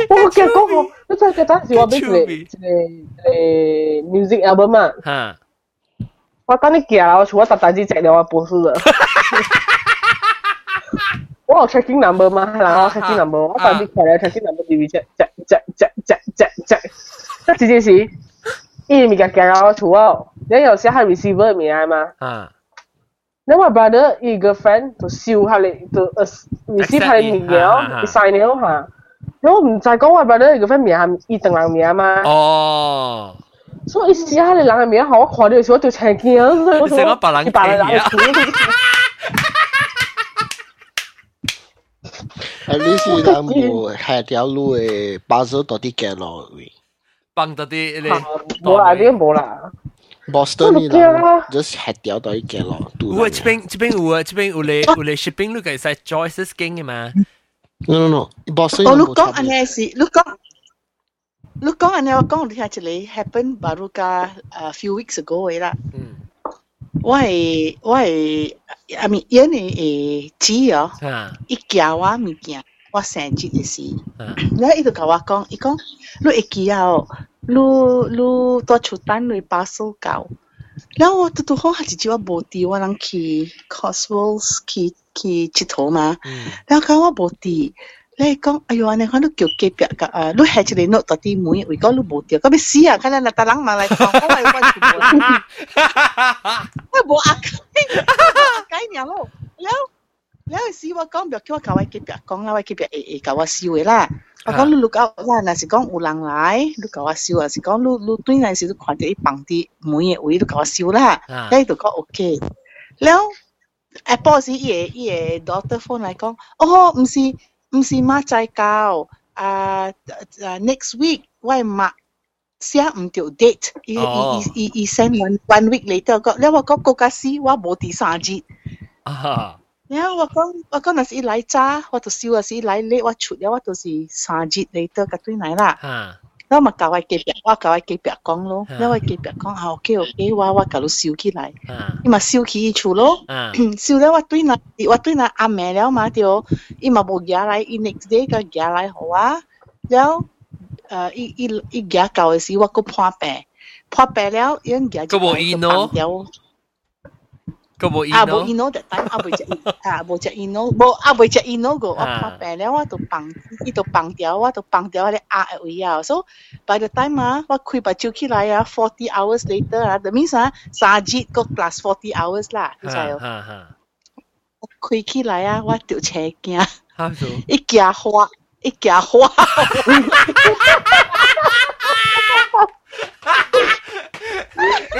我记得嗰个，你真系记得阵时我俾一个一个诶 music album 嘛，吓，我等你行啦，我除咗搭大支只了，我博士啦。我有 tracking number 嘛，系啦，我 tracking number，我等你睇咧 tracking number 第二只只只只只只只，即系这件事，伊咪行行啦，我除咗，你有时系 receiver 嘅名嘛。啊，那我 brother 伊个 friend 就笑下你，就 receive 下你名了，你 sign 了吓。然后唔就系讲我 brother 伊个 friend 名系伊等人名嘛，哦，所以伊试下你人嘅名，我看到时我就青惊，所以我成个别人别人听嘅。啊，你是人无下条路诶，巴士到啲嘅路位帮到啲你。冇啦，啲冇啦。 ，Boston 呢我都惊啊人就是下条到啲嘅路，有啊，这边这边有啊，这边有咧有咧 shipping 你可以使 Joyce 经嘅嘛。 No no no，Boston 哦，你講安尼是，你講，你講安尼，我講你聽一個 happen 巴魯加啊 few weeks ago 嘅啦。嗯，我係我係阿咪因為誒姊哦，嚇伊教我物件，我生日嘅時，嚇然後伊就甲我講，伊講你會記啊哦，路路多出单嚟巴手搞。然後我都都好下自己我無地，我能去 Cosmos 去去佚佗嘛。然后讲我无地，你讲哎呦，你看你叫隔壁个啊，你系一个 note 到啲门，为讲你无地，咁你死啊！看你那大人嘛来讲，我系我全部，我无阿解，阿解娘咯，然后然后时我讲，唔要叫我教我隔壁讲啦，我隔壁会会教我烧嘅啦。我讲你录搞啦，若是讲有人来，你教我烧啊，是讲你你对阵时你看到伊放啲门嘅位，你教我烧啦，你就讲 OK。แล้ว 哎，不是，伊个伊个，doctor phone 来讲，哦，唔是唔是，马在搞啊啊，next week，我系马下唔就 date，伊个伊伊伊 send one one week later，我咧我讲国家事，我无提三日，啊，咧我讲我讲那是伊来早，我就是那是伊来 late，我出呀，我就是三日 later，跟对来啦。然后咪教我隔壁，我教我隔壁讲咯，然后我隔壁讲啊 OK OK，我我教你烧起来，伊嘛烧起厝咯，烧了我对那我对那阿妹了嘛对，伊嘛冇寄来，伊 next day 个寄来好啊，然后诶伊伊伊寄到嘅时我个破病，破病了，伊寄就冇掉。 個冇 ino. 啊冇 ino 特等啊冇只啊冇只 ino. 冇啊冇只 ino 個我拍病了我都放伊都放掉我都放掉我哋壓嘅位啊，so by the time 啊我开把照起来啊，forty hours later 啊，that means 啊三日個 plus forty hours 啦，你知冇？我开起来啊，我條車驚，一架花一架花。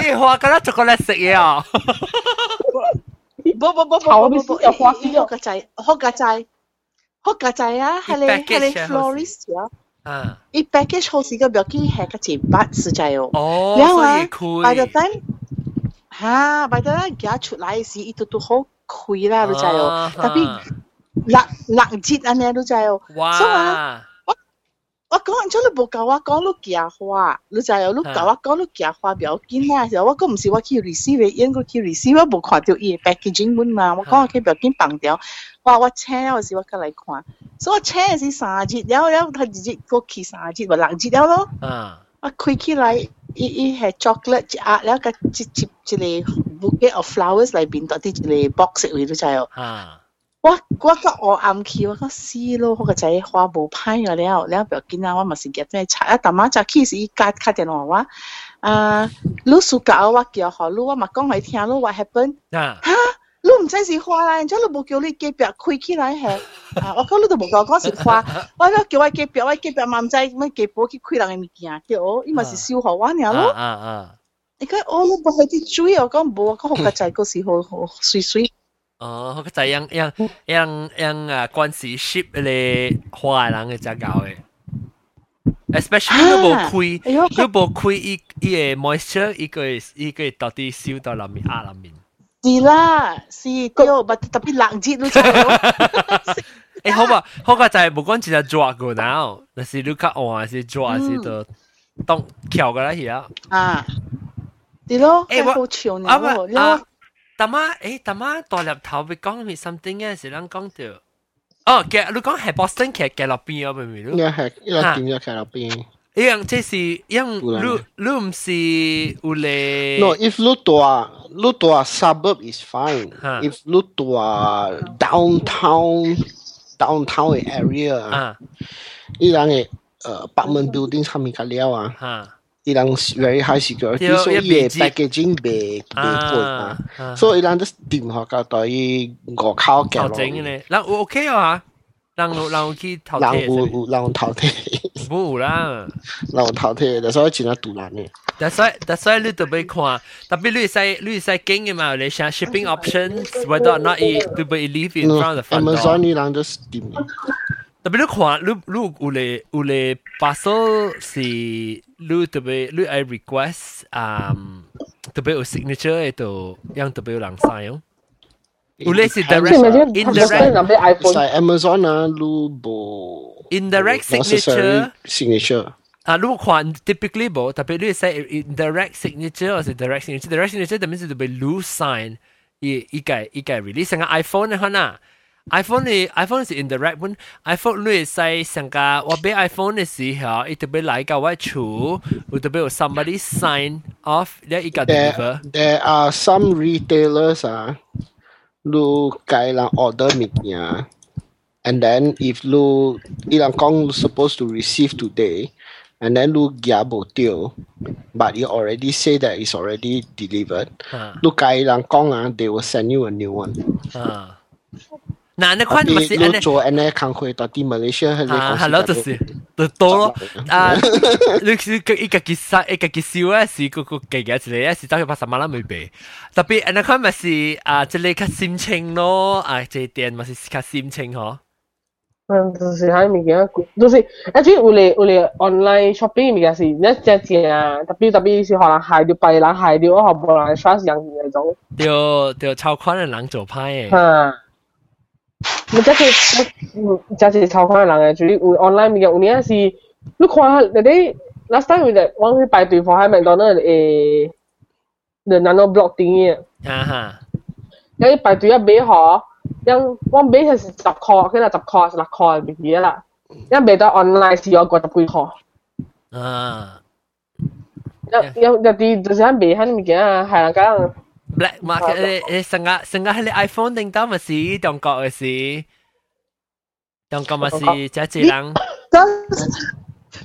咦，花咁啦，逐个嚟食嘢啊！不不不不不不不，花好个仔，好个仔，好个仔啊！系你系你 florist 啊！啊，一 package 好似个表记系个钱八实在哦。哦，所以亏。 by the time 吓，by the time 寄出来时，伊都都好亏啦，你知哦。特别六六折安尼，你知哦。哇！ 我讲完咗你冇教我講你假話，你就有你教我講你假話唔要緊啊。時候我講唔是我去 receive，應該去 receive，我冇看到伊 packaging 本嘛。我講我去唔要緊放掉，哇！我請嗰時我過嚟看，所以我請係三日，然後然後佢直接過去三日或六日了咯。我開起來，伊伊係 chocolate 啊，然後個一一一個 bouquet of flowers 裏邊到啲一個 box 位都就有。我我个我暗去，我个死咯，我个仔花无歹个了，了不要紧啊，我嘛是夹咩菜啊，大妈就其实伊家打电话我，啊，你暑假我叫好，你我嘛讲嚟听，你 what happen？啊，哈，你唔知是花啦，然之后你冇叫你隔壁开起来系，啊，我讲你都冇讲讲是花，我咧叫我隔壁，我隔壁嘛唔知咩隔壁去开人嘅物件，叫我，伊嘛是烧好我尔咯，啊啊，你讲我你冇系啲水，我讲冇，我讲个仔嗰时好好水水。 哦，佢就系样样样样啊，关系 ship 咧华人嘅只搞嘅，especially 你冇开，你冇开伊伊嘅 moisture，伊个伊个到底烧到里面啊里面。是啦，是对，但特别冷热你知冇？诶好吧，好个就系冇讲只系 drop 个嗱，但是你较换是 drop 是就当桥个啦而家。啊，系咯，诶好潮呢喎。 大妈，诶大妈大粒头会讲咪 something 嘅时，咱讲到，哦，嘅你讲系 Boston 剧嘅落边啊，明唔明？一系一点一剧落边。一样即是一样，你你唔是有咧？No, if 你大你大 suburb is fine. If 你大 downtown downtown area 啊，依人嘅诶 apartment building 上面嘅料啊。 伊人 very high security，所以伊 packaging 袂袂貴啊，所以伊人都掂下到對於外口嘅咯。整嘅咧，人 OK 啊，人人去頭貼，人有有人頭貼，冇啦，人頭貼，但所以真係杜爛嘅。但所以但所以你特別看，特別你使你使經嘅嘛，你想 shipping options，whether or not it 特別 leave in front of the front door。Amazon 伊人都掂。特别你看，你你有咧有咧 parcel 是你特别你爱 request 啊，特别有 signature 喺度，样特别有人 sign 哦。有咧是 direct indirect，系 Amazon 啊，你无 indirect signature signature。啊，如果看 typically 无，特别你使 indirect signature 或是 direct signature，direct signature 特别是特别 loose sign，伊伊个伊个 release 成个 iPhone 嘅可能。 iPhone 你 iPhone 是 indirect 本，iPhone 你系上架我俾 iPhone 嘅时候，伊特别嚟到我厝，有特别有 somebody sign off，你一个 deliver。 There, there are some retailers ah, lu kai lang order mit niya. And then if lu ilang kong supposed to receive today, and then lu gia bo tiêu, but you already say that it's already delivered. 啊 Lu kai lang kong ah, they will send you a new one. 啊， 嗱，你看咪是 Tapi 安 lu 尼。 做 ane kang hui tadi Malaysia 佢哋啊公司，hello 就就是就多咯。啊，你是个一个结杀一个结烧咧，是个个计嘅一嚟咧，是走去八十万啦未俾。特别安尼看咪是啊，即系较心情咯，啊，即店咪是较心情嗬。嗯，就是喺物件贵，就是一种有嚟有嚟 online shopping 物件是一只只啊，特别特别是可能害到别人害到我学无人 trust 人嗰种，就就超款嘅人做派嘅。 mencaci mencaci chao lang eh actually online media unia si look what that day last time we that one we buy for high McDonald eh the nano block thingy อ่าฮะแล้วไปตัวยับเบหอยังว่าเบสจับคอขึ้นละจับคอสลักคอแบบนี้ละยังเบต้าออนไลน์สิยอกว่าจับคุยคออ่ายังยังแต่ดีจะใช้เบหันมีกี่อะหายหลังกัน ，black market 诶诶，成个成个喺你 iPhone 顶到咪是中国嘅事，中国咪是即系人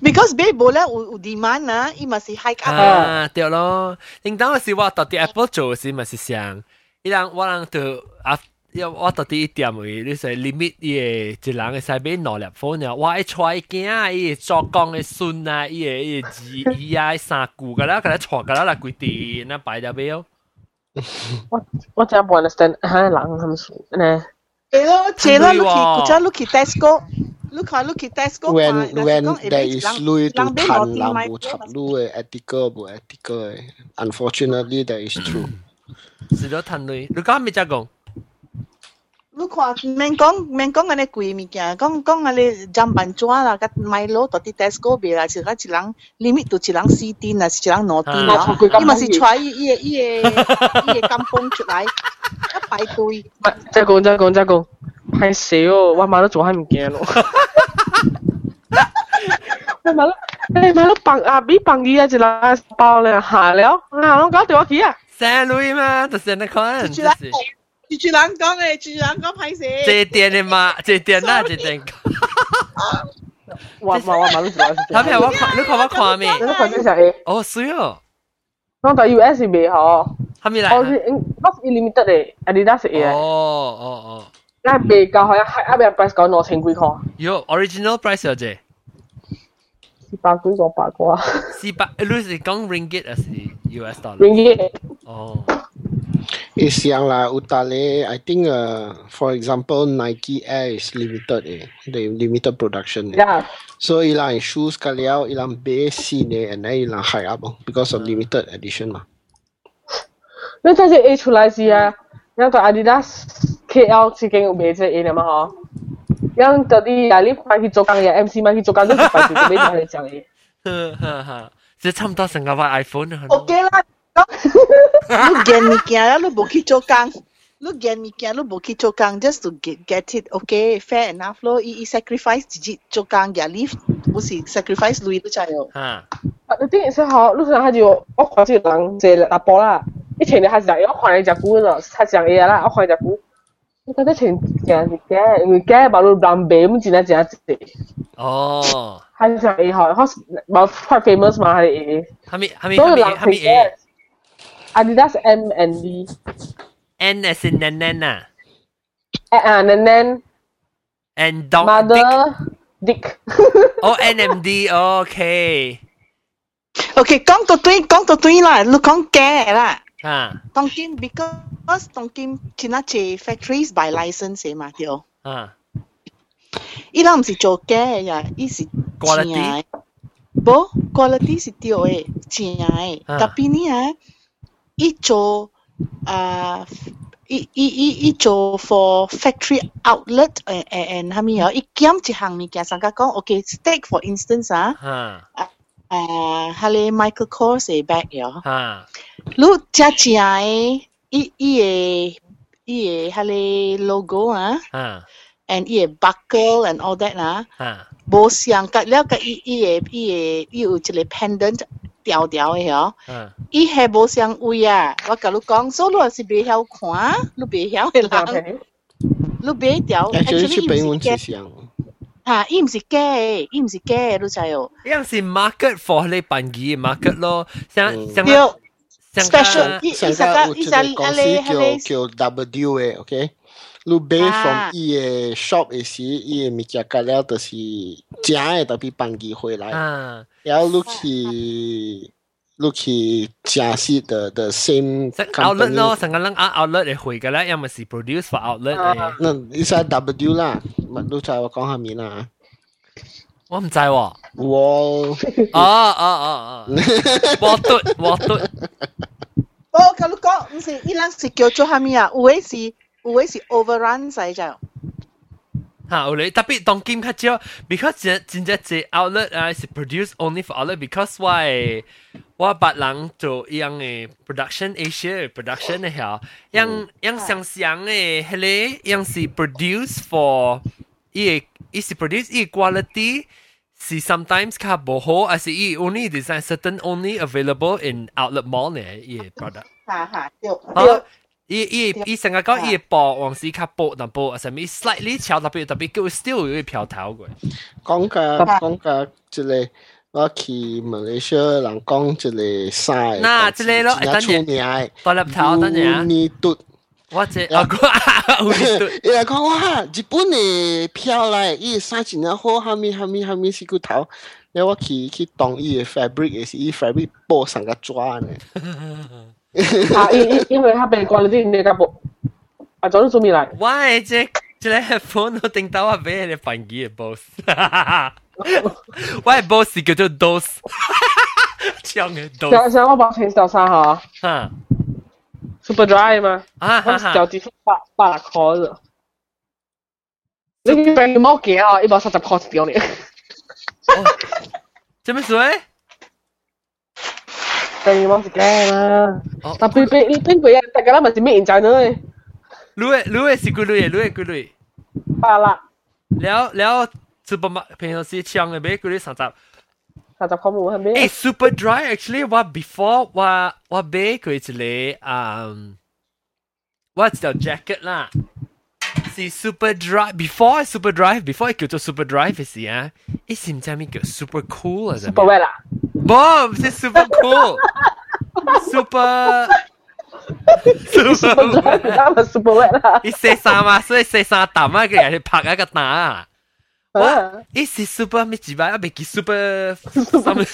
because 买无咧有有 demand 啊，伊嘛是 hike up。啊，对咯，顶到咪是我到底 Apple 做嘅事咪是上，伊人我人就啊。因为我到底一点位，你说 limit 伊个一人嘅使买两粒 phone 啊，我一带伊囝，伊个做工嘅孙啊，伊个伊个儿伊啊三句噶啦，佢哋错噶啦，来规定那摆咗表。 我我真系唔 understand 吓人咁数咧。系咯，借啦，你去很贵喎佢只你去 Tesco，你看你去 Tesco when 看， when 若是讲 there 会 is 人 lui 人 to 买 tan 攞 lam 买 bu chap lu eh, ethical bu ethical eh. unfortunately that is true 是咗腾类，你讲咩只讲？ 你看，免讲免讲安尼贵物件，讲讲安尼砧板纸啦，甲米攞到啲 Tesco 买啦，是甲一人 limit 到一人四点啦，是一人两点啊啦错佢，伊嘛是带伊伊个伊个伊个金崩出来，一排队。唔系，即系讲即系讲即系讲，系死哦！我买咗做喺唔惊咯。我买咗，诶买咗棒啊！比棒嘢一啦包咧下了，啊我搞电话机啊！三类嘛，就是那款，住住人就是 住住人讲嘅，住住人讲歹势。这店的嘛，这店啦，这店。我我我买咗做喺他们我看，你看我看咩？你都快啲食哦，水哦，我tại US 未嗬，他们来。我是 not limited 嘅，Adidas 嘅，哦哦哦，但系未够，好像系一边 price 讲两千几块，有 original price 有啫，四百几个八个啊四百，你是讲 ringgit 还是 US dollar？ ，ringgit 哦， is yang lah utale I think uh, for example Nike Air is limited eh the limited production eh. 呀， so ilang shoes kaliao ilang base eh and then ilang high up oh, because of limited edition mah 你真系 A 出来是啊，因为 Adidas KL 已经有卖这 A 了嘛嗬，因到啲啊你买去做工嘅 MC 买去做工都是快啲俾人哋讲嘅。呵呵呵，这差唔多成个话 iPhone 啊。 OK 啦， 讲你见物件啦，你无去做工，你见物件你无去做工，just to get get it OK fair enough 咯，伊伊 sacrifice 自己做工嘅 leave，不是 sacrifice lui 都知哦。哈，啊，你啲时候，路上他就我看这个人坐大波啦，以前你还是讲，我看你只股咯，他讲嘢啦，我看你只股，我觉得前件是假，因为假把路南北咁真系真系哦，还是讲嘢嗬，好冇 quite famous 嘛，系他们他们所以他们他们 A Adidas M and D. N as in Nanan ah. Eh, ah, And dog. Mother. Dick. Dick. oh, NMD. Oh, okay. Okay, con tụi tôi, con tụi tôi là lúc con kể là. À. Tông Kim because Tông Kim chỉ là chỉ factories by license mà thiếu. À. Ý là không phải chỗ kể à, ý là quality. Bo quality là tiêu ấy, chỉ ấy. Tapi ni à, Icho uh, I, I, I, Icho for factory outlet eh, eh, eh, and, and how many Ikiam Chihang ni kya sangka kong okay steak for instance ah huh. uh, Hale Michael Kors eh back yo ha. Lu cha chi ai i i e i e hale logo ah huh. and i e buckle and all that lah. huh. bo siang ka leo ka i i e i e i u chile pendant 调调的吼，啊，伊系无相位啊，我甲你讲，所以你若是袂晓看，你袂晓的人，这样便宜。你买条 actually 去伊北文毋是假是像，吓，伊毋是假的，伊毋是假的，你知哦？一样是 market for 你办机 market 咯，像像对像，special 伊伊上实个伊个有一个实公司阿你迄叫叫 W 嘅，OK。你买 À. from 伊嘅 shop 嘅时，伊嘅物件价了就是正嘅，特别办机回来。啊， 然后你去你去正式的的 same 像 outlet 咯， company，成个人啊 outlet 嚟回嘅咧，因为是 produce for outlet 嘅，那你系 W 啦，咪你知我讲下面啦。我唔知喎，哦我哦哦哦，我对我对，我甲你讲，毋是伊人是叫做虾米啊？有诶是有诶是 overrun 使就， Ha, oleh. Tapi Tongkim kecil because jin je outlet ah uh, is produced only for outlet because why why bat lang to yang eh production Asia production eh ha. Yang yang xiang xiang eh hele yang si produce for i eh, is produce equality si sometimes ka boho as i only design certain only available in outlet mall ne i eh, product. Ha ha, 对。伊伊伊成日講伊薄，往時較薄淡薄，什麼 slightly 潮特別特別，佢 still 有啲漂頭嘅。講嘅講嘅即係我去馬來西亞人講即係曬，嗱即係咯真係出名嘅。大粒頭等陣啊！你嘟，我這啊個啊，有啲對，伊來講哇，日本嘅漂嚟，伊衫真係好，下面下面下面是個頭。然後我去去當伊嘅 fabric 也是，伊 fabric 布上個抓呢。啊，因因因为他被关了店那个不，啊，早就做米来。我系这这个 headphone 我顶到我俾你扮机嘅 boss，我系 boss 叫做 dos，唱嘅像 dos，像我把前小三哈哈，Super Dry 嘛，啊哈哈我脚，趾八八十块啫。你俾冇几啊？一百三十块掉你，做咩水？ Tem uma guerra. Oh. Tapi pe itu pe ya tak kala masih main channel eh. Lu lu si ku lu ye lu ku lu. Pala. แล้วแล้วซูเปอร์มาร์เก็ตเพนซีเชียงเลยเบกูได้สามจับสามจับข้อมูลฮะเบเอ้ super dry actually ว่า before ว่าว่าเบกูจะเลยอ่า what's the jacket ล่ะ 是 Superdrive，before Superdrive，before 叫做 Superdrive 嘅時啊，以前真係叫 Super Cool 啊，Super Wet 啊，唔係 Super Cool，Super Super Drive Super Wet 啊，一四三啊，所以四三抌啊，佢人哋拍一個蛋啊，哇，一時 Super 咩字吧，一未叫 Super Super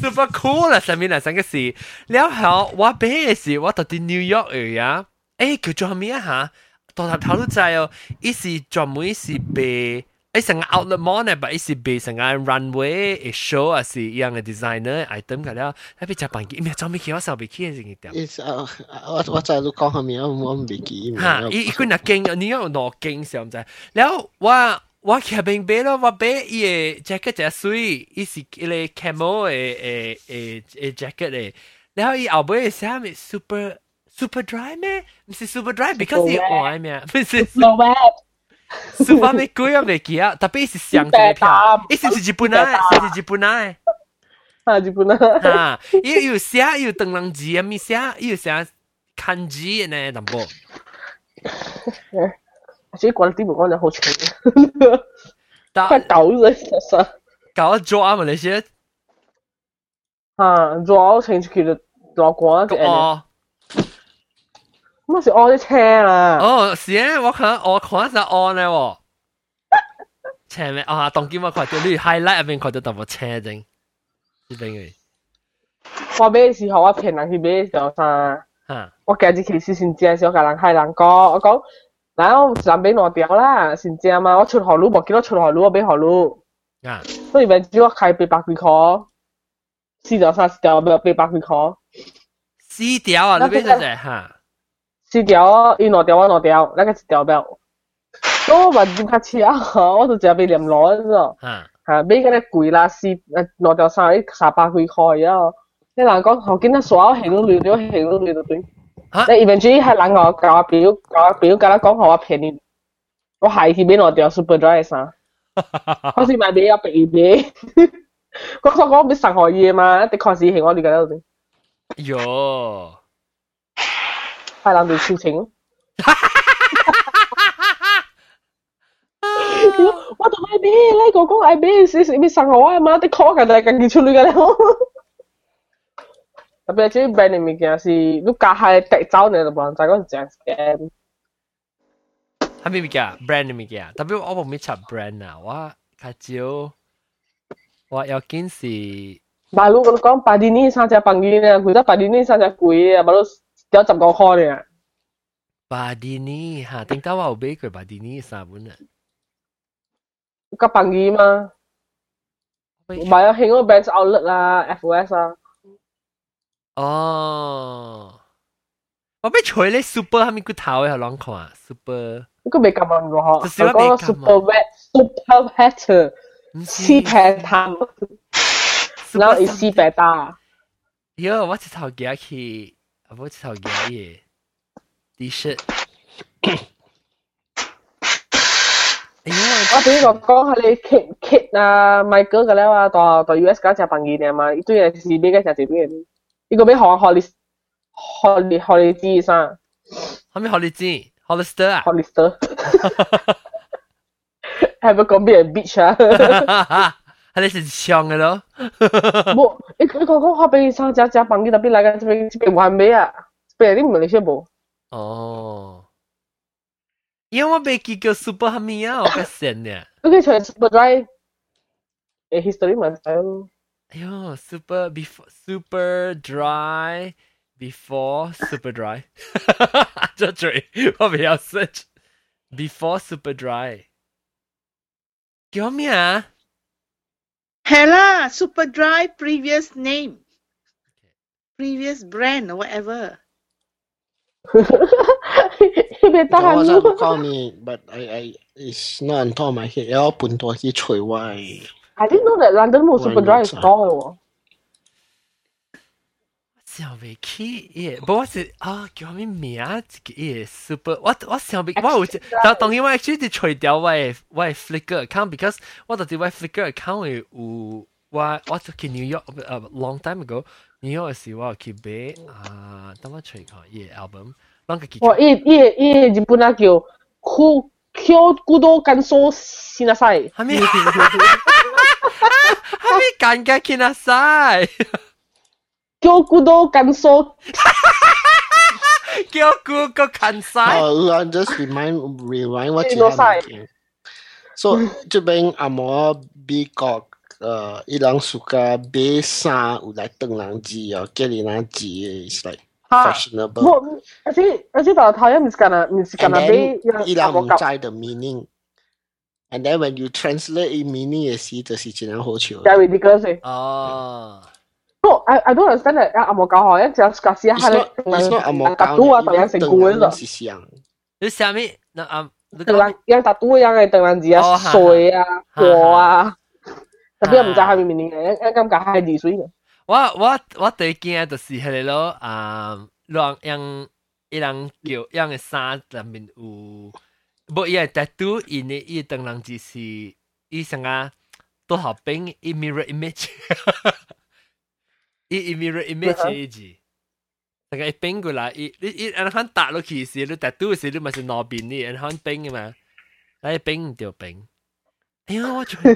Super Cool 啦，上面嚟成個事，然後我俾嘅時，我到啲 New York 嚟啊。誒，叫做咩啊吓？大頭頭都知哦，伊是專門伊是被伊成個 outlet mall 呢，but 伊是被成個 runway 嘅 show 啊，是一樣嘅 designer item 㗎啦。喺邊隻辦嘅？咩裝備佢我手備佢係點？is 啊，我我再都講下面，我我唔記記。嚇！伊伊佢那勁，你要攞勁上仔。然後我我騎邊俾咯，我俾伊嘅 jacket 隻水，伊是伊個 camel 嘅誒誒誒 jacket 嚟。然後伊後尾嘅衫係 super。dry 咩？唔是 super dry，because 伊坏咩？唔是 Super Wet， super 咩鬼啊？未记啊！特别伊是上只票，伊是唔是日本啊？是是日本啊？啊，日本啦。哈，伊有写伊有长人字啊，咪写伊有写汉字呢，淡薄。所以关啲门关就好长，但快搞咗其实。搞咗啊嘛，你写啊，主要程序佢就落关嘅，哦。 乜是我啲车啦，哦，是啊，我看我看是按咧喎。前面啊，当今我看到你 highlight 入边看到淡薄车整，呢边嘅我买嘅时候我骗人去买嘅时候啥，吓我家己其实先知嘅时候，甲人閪人讲，我讲，嗱我南边攞掉啦，先知嘛，我出河路冇见到出河路，我俾河路，啊，所以咪只我开八百几块，四条三四条俾俾百几块，丝条啊，呢边就系吓 四条伊攞掉我攞掉，那个一条表，咁我咪点卡车啊，我就只俾连攞咗。吓吓，买嗰啲贵啦，四诶攞掉三三百几块啊！你人讲后见得所有行都乱咗，行都乱到对， 啊你 eventually 系人我教我表教我表教我讲好我便宜，我系去边我掉 super dry 衫，我先买俾我俾俾，我所讲俾上海嘢嘛，的确是系我哋嘅度，哟， 系人哋超情。我同你俾，你哥哥嗌俾，你你上海啊嘛，的确嘅，但系更出嚟嘅咧。特别系啲 brand 嘅物件是，你加系特走你就冇人知嗰阵 scam。系咩物件？brand 嘅物件，特别我冇咩插 brand 啊，我较少，我要紧是。大佬我讲八点呢三只朋友呢，佢得八点呢三只贵啊，咪都 有十个开嘅。巴迪尼吓，顶到我有买过巴迪尼三本啊。个朋友嘛，买咗兴嗰个 Benz Outlet 啦，FOS 啊。哦，我俾除你 super 系咪骨头嘅系啷看啊？super 呢个未咁问过嗬，就是我未讲 super wet super wet 黐平淡，然后系黐平大。哟，我一头夹去， 我一頭夾嘢 T-shirt。哎呀，我俾個講係你 Kit Kit 啊，Michael 嘅咧話，到到 US 嗰隻朋友嘅嘛，對嘢是俾嘅隻係邊嘅？呢個俾學學你學你學你知生，係咪學你知？Hollister 啊學你 sir，係咪講俾人 bitch 啊？系你是唱嘅咯？冇，你你讲讲学俾生只只朋友特别嚟嘅，俾俾还俾啊，俾啲唔系你先冇。哦，因为我未见过 super 系咪啊？我嘅神啊！你可以随 super dry，诶 history 咪睇咯。哎呦，super before super dry before super dry，就嘴我未有 search before super dry，叫咩啊？ 系啦，Super Dry previous name, previous brand or whatever。你得 I 闲 wasn't call me, but I, I it's not on top of my head. 有半多去除歪。 I didn't know that London 冇 super dry store 嘅喎。 Siau be ki, but what's it? Ah ki amin miat ki is super what what's 然我 actually the trade dia wa wa flicker can't because what does the wa flicker come with wa wa took in New York a a long time ago New York I see wa ki be ah tonga trade ka i album bangka ki. Oh i i i jibunakyo ko kyot kudo kanso sinasai, ha mi ka kina 赛 Kyokudo Kanso. Kyokudo Kansai. Oh, just remind, rewind what you had. So, ito ba yung amo, bikok, uh, ilang suka, besa, ulay teng lang ji, or uh, keli lang is like fashionable. Well, actually, actually, the Italian is gonna, is gonna be ilang mungzai the meaning. And then when you translate it, meaning is it the si jinan ho chiu. That ridiculous. Eh? Oh. No, I I don't understand that 阿莫教学一只 discuss 一 It's 下 not, it's not 阿摩特都啊，特样成故嗰度，是像。你下面那啊，你特样样特都一样嘅特样字啊，哦系水啊，系火啊，特别唔知下面面嘅，一一咁解系字水嘅。我我我最惊就是系你咯啊，让让一人叫样嘅衫入面有，冇伊系 tattoo，伊呢伊当人就是伊成啊，都好冰，伊 mirror image， 伊伊 mirror image 嘅字。成个冰过来，伊你伊人肯打落去时，你 tattoo 时你咪是攞边啲，人肯冰嘅嘛，但系冰唔掉冰。哎呀，我吹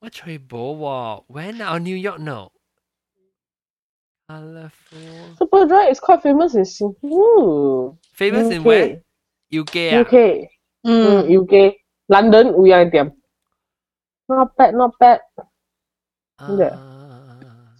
我吹波喎，When are New York no？Colourful Super Dry is quite famous in Singapore. famous in UK. where? UK 啊 UK，嗯嗯， ，UK。London 有样店。Not bad, not bad. 咩啊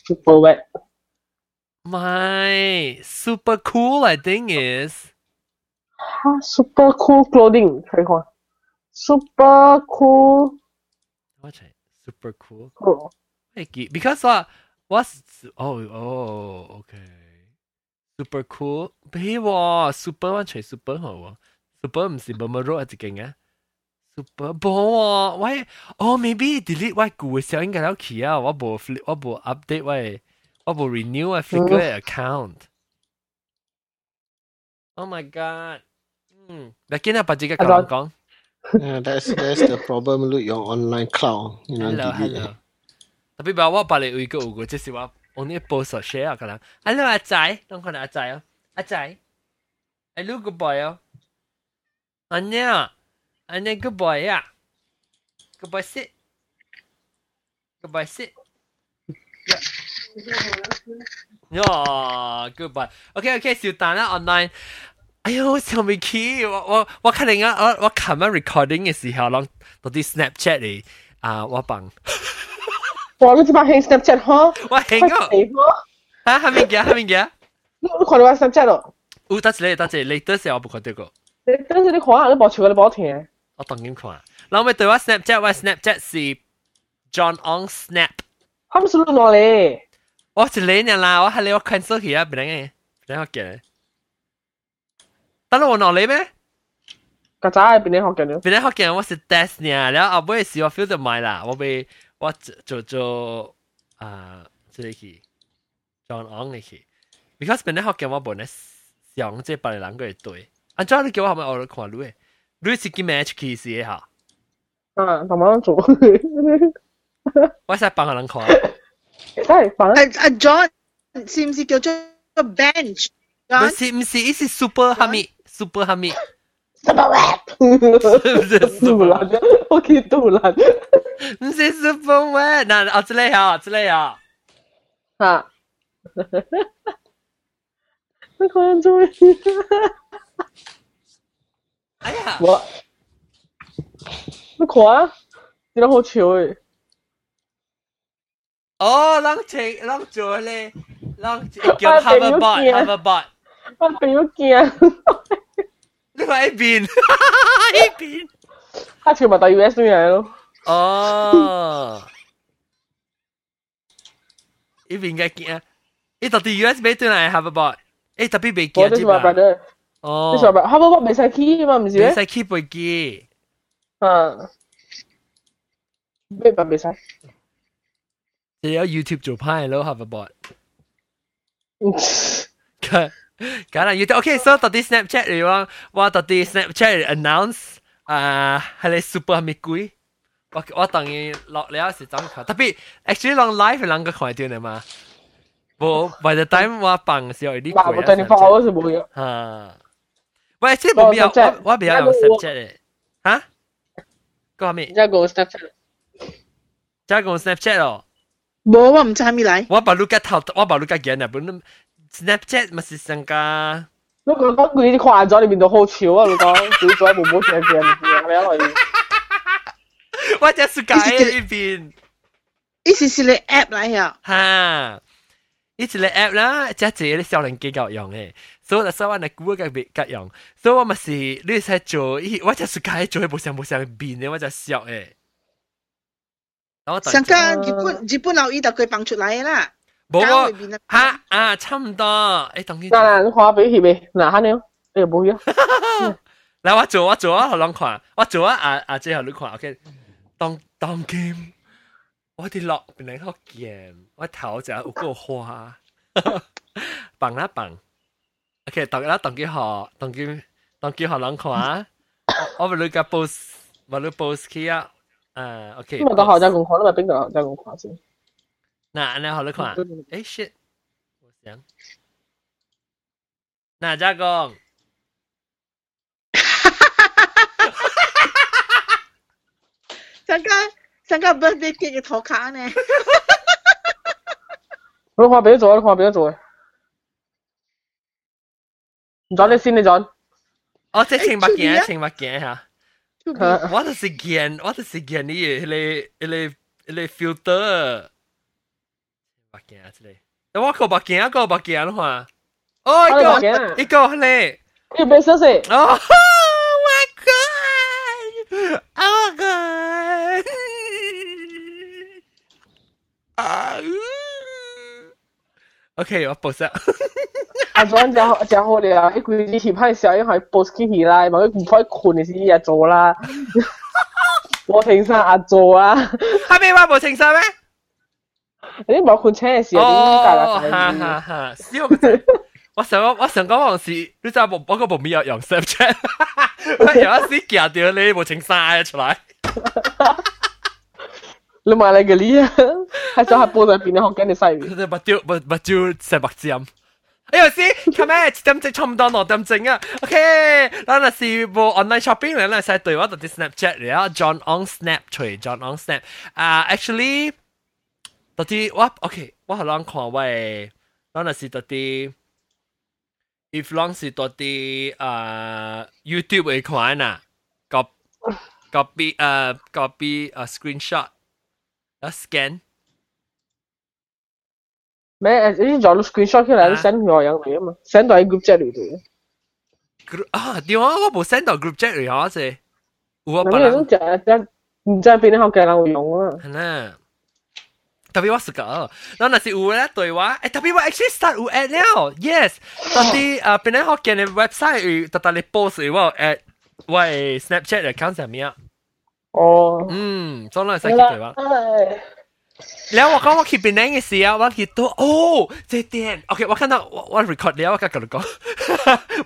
？Super wet。 My super cool, I think is 哈，super cool clothing 睇看，super cool what super cool. 哦，哎，because 我我是哦哦，OK。super cool，比喎 super 我除 super 好喎，super 唔是冇冇 roll 一劲啊 ，super 冇喎，喂，哦 maybe delete 我旧嘅时候应该有去啊，我冇 flip 我冇 update 喂，我冇 renew 我 flicker account。Oh my god！嗯，你见到把这个讲讲。Yeah, that's that's the problem with your online cloud. You know, Hello delete. hello。特别把我把你有一个有个，即是我。我呢 post share 啊，可能，hello 阿仔，当佢哋阿仔啊，阿仔，hello good boy 哦，阿娘， 阿娘 good boy 啊，good boy sit，good boy sit，哟，good boy，OK OK，小蛋啦 online。哎呀，我上未起，我我我肯定啊，我我琴日 recording 嘅时候，攞到啲 Snapchat 嚟啊，我bằng。哇！你即把兴 Snapchat 呵？我兴啊！啊，系咪嘅？系咪嘅？你你看到我 Snapchat 咯？有得一个，得一个，latest 我冇看到过。你等阵你看下，你冇笑你冇听。 我当然看。然后咪对我 Snapchat，我 Snapchat 是 John On Snap。他们是录落嚟。我是你呢啦，我系你我 cancel 佢啊，别人嘅，别人学嘅。等我落嚟咩？曱甴系边啲学嘅呢？别人学嘅我是 test 呢，然后后尾是我 feel 到买啦，我被。我做做啊，即系去 John On 嚟去，because 本来学嘅我本来想即系别人个对，安怎你叫我系咪学看女 嘅？女是叫 match 去是嚇。啊，慢慢做。我使幫人看。真係幫。阿阿 John 是唔是叫做 bench？唔是唔是，伊 是 super 哈密，super 哈密。Super Web，杜蘭，我見杜蘭，唔是 Super Web，嗱，我知你啊，知你啊，嚇，你講人做咩？哎呀，我，你看啊，你都好笑诶。哦，人情人做咧，人叫 Hoverbot，Hoverbot，我朋友惊。你话一边一边，他全部到 US 嚟咯。哦，一边嘅见啊！你到底 US 俾对嚟 Hoverbot？诶特别未见啫嘛。 哦，你话 Hoverbot 未使 key 嘛？唔是咩？未使 key 背机。嗯，咩办未使？你有 YouTube 做派咯 Hoverbot。梗系 YouTube OK，so 到底 Snapchat 嚟讲，我到底 Snapchat announce 啊系你 super 系咪贵？我我当然落了是怎看，特别 actually 浪 live 两个看到你嘛。我 by the time 我放嘅时候有啲贵。我对你发我是冇嘅。吓！ 喂，即系冇必要，我我比较用 Snapchat 嘅。吓？讲咩？而家讲 Snapchat。而家讲 Snapchat 哦。冇，我唔知系咪嚟。我把 look at 头，我把 look at 见啊，本 Snapchat 咪是上架。你讲讲佢啲夸咗，你面度好潮啊！你讲佢做冇冇成件嘢，你因为我只是改呢边。呢是是你 app 嚟呀？哈，呢是你 app 啦，即系自己啲小人机够用嘅， 所以所以我哋估嘅别够用，所以我咪是你使做，我只是改做冇上冇上变嘅，我就笑嘅。上架日本日本老姨就佢放出嚟啦。冇喎，吓啊，差唔多。诶，等佢。嗱嗱，你看俾佢未？嗱，下你，诶冇呀。嚟我做我做啊，好撚看，我做啊啊啊，最后你看，OK。当当 game，我啲落边嚟学 game，我头就有个花，棒啦棒。 OK，当啦当佢学，当佢当佢学撚看，我咪你个 post，咪你 post 佢啊。啊，OK。因为个学长咁看，你咪边个学长咁看先？那那好你看，哎 shit，我想，那家公，上个上个 birthday cake 嘅图卡呢？你看边做？你看边做？ 唔准你先，你准。哦，即系青白件，青白件吓。我就是件，我就是件你，你你你 filter。白镜啊之类。 我个目镜，一个目镜啦嘛。哦，一个一个咧。你别说说。哦，my god！Oh my god！啊 O K，我 post 啊！阿左阿家家好你啊，你最近起拍笑，因为 post 起起来，咪唔快困，你先一日做啦。我请晒阿左啊，哈咩话冇请晒咩？你冇困车嘅时，你哈哈哈。笑死！我上我上个往事，你真系冇冇个部面有杨 Sir 出，有一丝假掉你冇请晒出来。嘅呢？系就系报在边啲学紧你细面。目睭目目睭石目尖。哎呀先，咁咩？一点钟差唔多六点钟啊。OK，嗱嗱是部 online shopping 咧，嗱系对我到啲 Snapchat 嚟啊，John on Snap 除 John on Snap 啊，actually 到啲我 OK，我系谂看喂，嗱嗱是到啲。if long 是多啲诶 YouTube 会看啊，copy copy 诶 copy 诶 screenshot Đó, scan. Mẹ, ý giỏ lúc screenshot cái là nó à. send ngồi ăn vậy mà. Send vào group chat được Group À, điều đó, tôi send vào group chat rồi hả? Sì. Ủa, bà lắm. Mình chắc bên học cái là người dùng á. Hả nè. Tapi wa suka. Nó là si u là tôi wa. Eh, tapi wa actually start u now. Yes. Tapi uh, à, Penang Hokkien website, tata le post, wa at wa Snapchat account 上面。了，yes，到底诶边啲学嘅 website 特特你 post 有我 at 喂 Snapchat account 上面啊，哦，嗯，总来使佢对话。แล้ว我讲我去边嘅时候，我去到哦，这点，OK，我看到我我 record 了，我跟佢讲，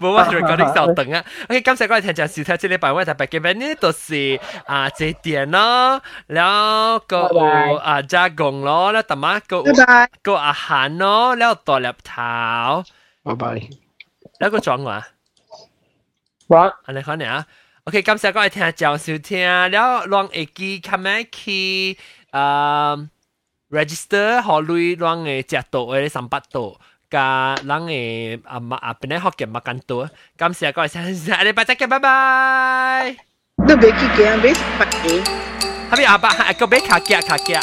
冇我 recording 稍等啊。OK，今次我哋听就收听这礼拜我特别嘅 venue 就是啊这点咯，แล้วก็อ่าจ้ากง咯แล้วแต่มาก็ก็อาหารเนาะแล้วตัวเล็บเท้า 拜拜。แล้วก็装话，哇，อันนี้เขาเนี่ย OK，感谢各位听众收听了，让会记 come 去啊 register 和类让诶食到诶三百多。甲人诶啊嘛啊，本来福建嘛更多，感谢各位先生，下礼拜再见，拜拜。都别去见，别拍嘢。下边阿爸，阿个别卡夹卡夹。